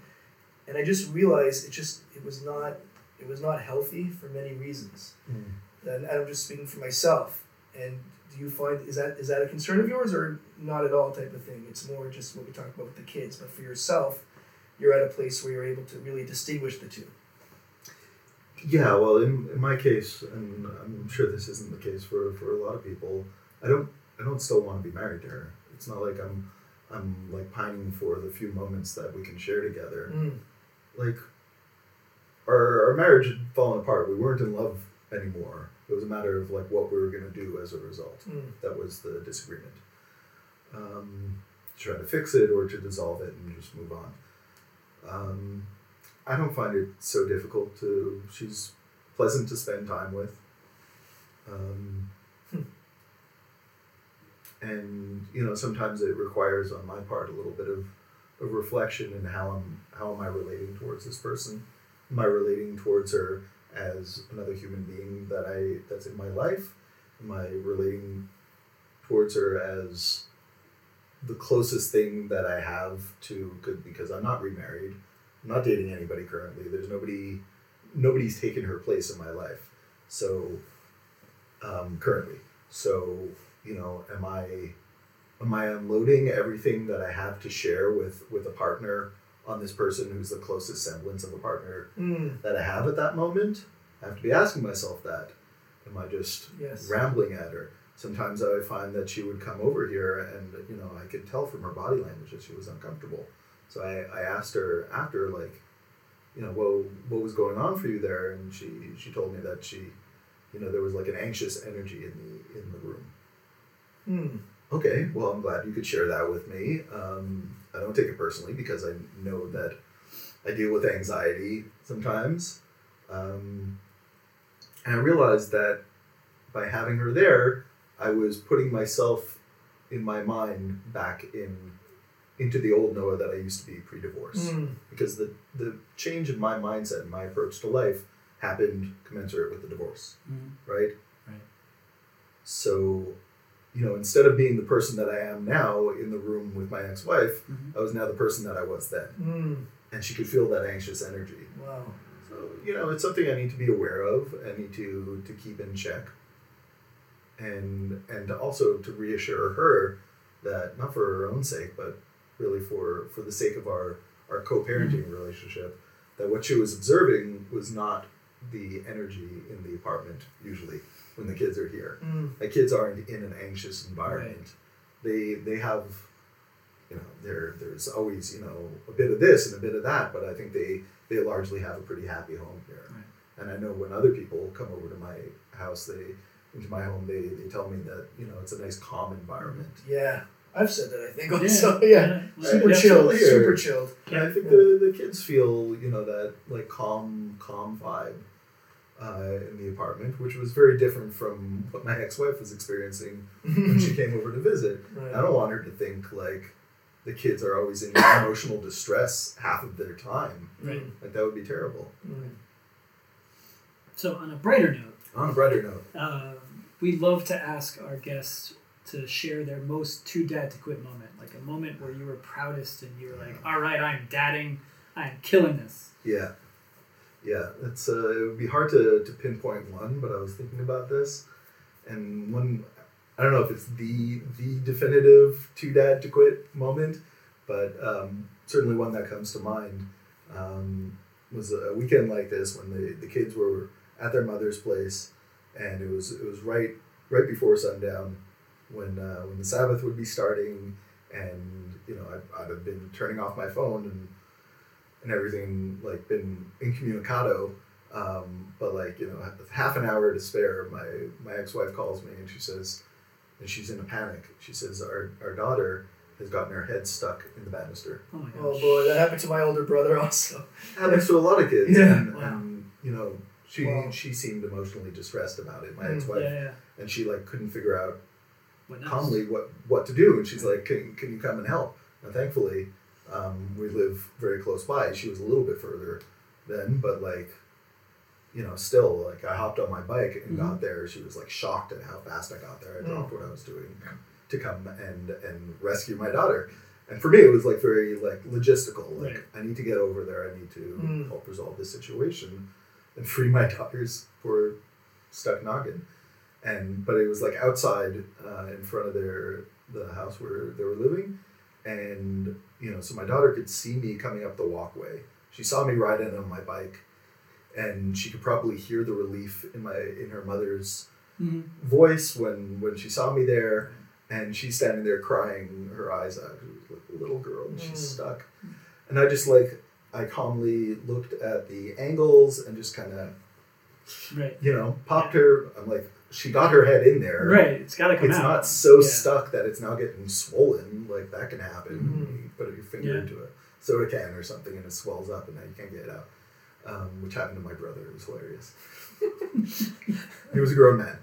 and I just realized it just it was not it was not healthy for many reasons, hmm. And I'm just speaking for myself. And do you find is that is that a concern of yours or not at all type of thing? It's more just what we talk about with the kids, but for yourself, you're at a place where you're able to really distinguish the two.
Yeah, well, in, in my case, and I'm sure this isn't the case for, for a lot of people, I don't I don't still want to be married to her. It's not like I'm I'm like pining for the few moments that we can share together.
Mm.
Like our our marriage had fallen apart. We weren't in love anymore. It was a matter of like what we were gonna do as a result.
Mm.
That was the disagreement. Um, to try to fix it or to dissolve it and just move on. Um, I don't find it so difficult to. She's pleasant to spend time with. Um,
Hmm.
And you know, sometimes it requires on my part a little bit of, of reflection in how I'm how am I relating towards this person? Am I relating towards her as another human being that I that's in my life? Am I relating towards her as the closest thing that I have to could because I'm not remarried. I'm not dating anybody currently. There's nobody nobody's taken her place in my life. So um, currently. So, you know, am I am I unloading everything that I have to share with with a partner on this person who's the closest semblance of a partner
Mm.
that I have at that moment? I have to be asking myself that. Am I just
Yes.
rambling at her? sometimes I would find that she would come over here, and you know, I could tell from her body language that she was uncomfortable. So I, I asked her after, like, you know, well, what was going on for you there? And she she told me that she, you know, there was like an anxious energy in the in the room.
Hmm.
Okay, well, I'm glad you could share that with me. Um, I don't take it personally because I know that I deal with anxiety sometimes. Um, and I realized that by having her there, I was putting myself in my mind back in into the old Noah that I used to be pre-divorce
Hmm.
because the the change in my mindset and my approach to life happened commensurate with the divorce,
Mhm.
right?
Right.
So, you know, instead of being the person that I am now in the room with my ex-wife,
Mhm.
I was now the person that I was then,
Hmm.
and she could feel that anxious energy.
Wow.
So, you know, it's something I need to be aware of. I need to to keep in check, and and also to reassure her that not for her own sake, but really for for the sake of our our co-parenting relationship, that what she was observing was not the energy in the apartment usually when the kids are here.
Hmm.
The kids aren't in an anxious environment. They they have you know there there's always you know a bit of this and a bit of that, but I think they they largely have a pretty happy home here.
Right.
And I know when other people come over to my house, they into my home, they, they tell me that you know it's a nice calm environment.
Yeah. I've said that. I think also. <laughs> Yeah.
yeah.
Super
Yeah,
chilled.
absolutely.
Super chilled.
And I think the, the kids feel you know that like calm calm vibe uh, in the apartment, which was very different from what my ex wife was experiencing when she <laughs> came over to visit.
Right.
I don't want her to think like the kids are always in <coughs> emotional distress half of their time.
Right.
Like that would be terrible.
Hmm.
So on a brighter note,
On a brighter note,
um, we love to ask our guests to share their most too dad to quit moment, like a moment where you were proudest and you were like, "All right, I'm dadding, I'm killing this."
yeah, yeah. It's uh, it would be hard to, to pinpoint one, but I was thinking about this, and one I don't know if it's the the definitive too dad to quit moment, but um, certainly one that comes to mind um, was a weekend like this when the, the kids were at their mother's place, and it was it was right right before sundown when uh, when the Sabbath would be starting, and you know I'd, I'd have been turning off my phone and and everything like been incommunicado. Um, but like you know, half an hour to spare, my my ex wife calls me and she says, and she's in a panic. She says our our daughter has gotten her head stuck in the banister.
Oh my gosh.
Oh boy, that happened to my older brother <laughs> also.
Happens to a lot of kids.
Yeah.
And,
Wow.
and you know, she
Wow.
she seemed emotionally distressed about it. My
Mm,
ex wife,
yeah, yeah.
and she like couldn't figure out
What
calmly what what to do and she's like can, can you come and help and thankfully um, we live very close by. She was a little bit further then but like you know still like i hopped on my bike and got there. She was like shocked at how fast i got there. I dropped what i was doing to come and and rescue my daughter. And for me it was like very like logistical like
Right.
i need to get over there. I need to
Mm.
help resolve this situation and free my <laughs> daughter's poor stuck noggin and but it was like outside uh, in front of their the house where they were living and you know so my daughter could see me coming up the walkway she saw me ride in on my bike and she could probably hear the relief in my in her mother's
Mhm.
voice when when she saw me there and she's standing there crying her eyes out she was like a little girl and she's
Mm.
stuck and i just like i calmly looked at the angles and just kind of
Right.
you know popped her i'm like she got her head in there
Right. It's got to come out.
it's
out.
not so
Yeah.
stuck that it's now getting swollen. Like that can happen.
Mhm.
You put your finger
Yeah.
into a soda can or something and it swells up and now you can't get it out. Um, which happened to my brother. It was hilarious. he was a grown man.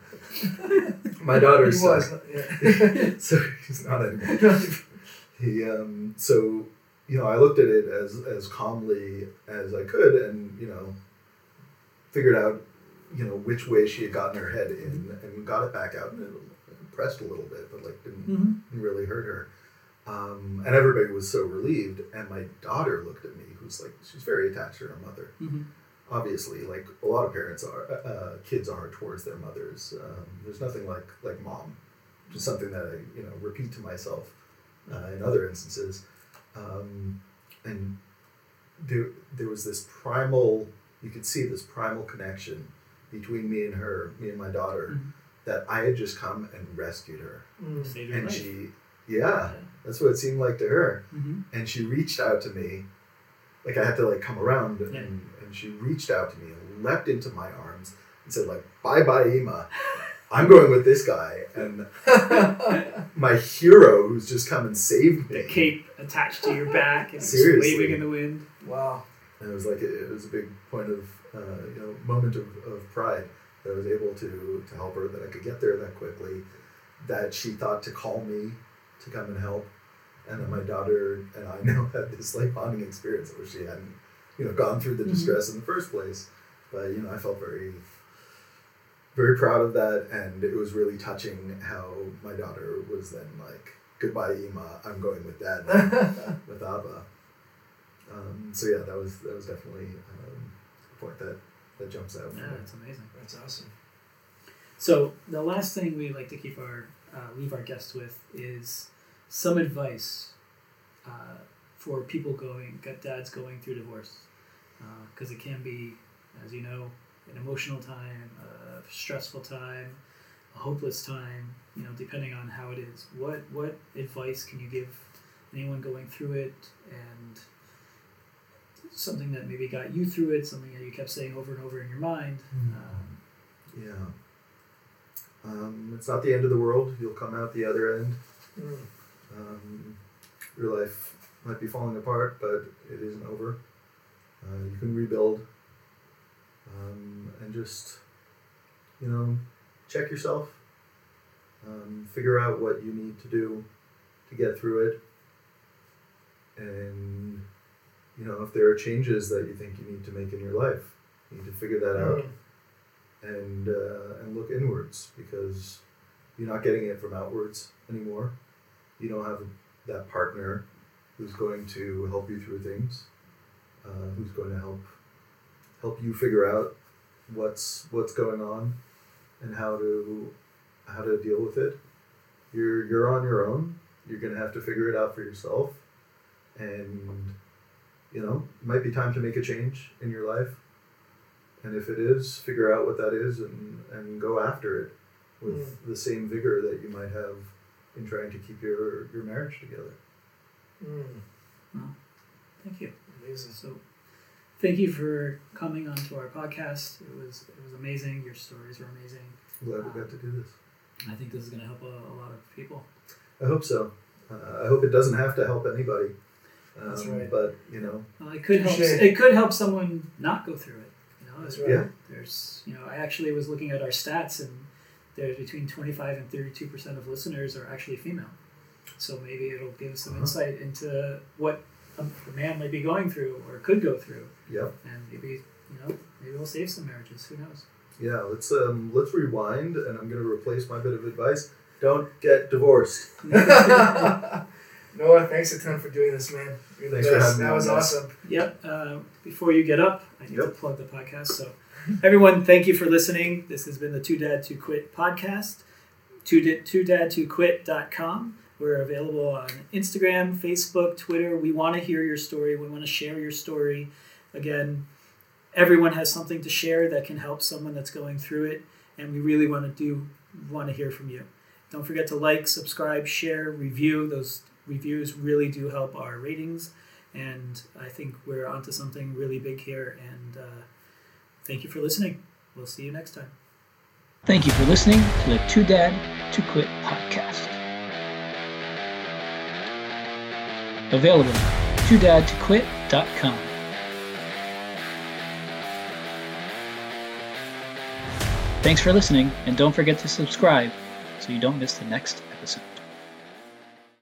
My <laughs>
He
daughter's
was.
stuck.
Yeah. <laughs>
so he's not anymore. <laughs> He um, so you know I looked at it as as calmly as I could and you know figured out you know which way she had gotten her head in and got it back out and it pressed a little bit but like didn't,
Mhm.
didn't really hurt her um, and everybody was so relieved and my daughter looked at me who's like she's very attached to her mother
Mhm.
obviously like a lot of parents are uh, uh, kids are towards their mothers um, there's nothing like like mom just something that i you know repeat to myself uh, in other instances um, and there, there was this primal you could see this primal connection between me and her me and my daughter that I had just come and rescued her,
Mm.
Saved your
and she, yeah, that's what it seemed like to her.
Mhm.
And she reached out to me, like I had to like come around, and,
Yeah.
and she reached out to me and leapt into my arms and said like, "Bye bye, Ema." I'm going with this guy, and <laughs> my hero who's just come and saved me.
The cape attached to your back and it's
Seriously.
waving in the wind.
wow.
And it was like it, it was a big point of uh, you know moment of, of pride that I was able to to help her that I could get there that quickly that she thought to call me to come and help and then my daughter and I <laughs> now had this like bonding experience where she hadn't you know gone through the
Mhm.
distress in the first place but you know I felt very very proud of that and it was really touching how my daughter was then like goodbye Ema I'm going with dad <laughs> with Abba. Um, so yeah, that was that was definitely um, point that that jumps out.
Yeah, that's amazing.
That's awesome.
So the last thing we like to keep our uh, leave our guests with is some advice uh, for people going got dads going through divorce because it can be, as you know, an emotional time, a stressful time, a hopeless time. You know, depending on how it is. What what advice can you give anyone going through it and something that maybe got you through it, something that you kept saying over and over in your mind. Um,
Yeah. Um, it's not the end of the world. You'll come out the other end.
Mm.
Um, your life might be falling apart, but it isn't over. Uh, you can rebuild. Um, and just, you know, check yourself. Um, figure out what you need to do to get through it. And, you know, if there are changes that you think you need to make in your life, you need to figure that out
Mm.
and uh, and look inwards because you're not getting it from outwards anymore. You don't have that partner who's going to help you through things, uh, who's going to help help you figure out what's what's going on and how to how to deal with it. You're you're on your own. You're gonna have to figure it out for yourself, and you know it might be time to make a change in your life and if it is, figure out what that is and, and go after it with the same vigor that you might have in trying to keep your, your marriage together.
Mm.
thank you.
Amazing.
So, thank you for coming onto our podcast. It was it was amazing. Your stories were amazing.
I'm glad we got to do this.
I think this is going to help a, a lot of people.
I hope so. Uh, I hope it doesn't have to help anybody. Um,
That's right.
But, you know,
Well, it could help.
Touche.
It could help someone not go through it. You know,
That's
There's-
right.
Yeah.
There's you know I actually was looking at our stats and there's between 25 and 32 percent of listeners are actually female. So maybe it'll give us some
Uh-huh.
insight into what a, a man might be going through or could go through,
yep.
and maybe you know maybe we'll save some marriages. Who knows?
Yeah, let's um, let's rewind, and I'm going to replace my bit of advice. Don't get divorced. <laughs> <laughs>
Noah, thanks a ton for doing this, man. You're the
Thanks for
best.
having me
That was
guys.
awesome.
Yep. Uh, before you get up, I need to plug the podcast. So, everyone, thank you for listening. This has been the Too Dad to Quit podcast. Two, da- too Dad to Quit.com. We're available on Instagram, Facebook, Twitter. We want to hear your story. We want to share your story. Again, everyone has something to share that can help someone that's going through it, and we really want to do want to hear from you. Don't forget to like, subscribe, share, review. Those reviews really do help our ratings and I think we're onto something really big here. And uh, thank you for listening. We'll see you next time. Thank you for listening to the Too Dad to Quit podcast. Available at toodadtoquit.com. Thanks for listening, and don't forget to subscribe so you don't miss the next episode.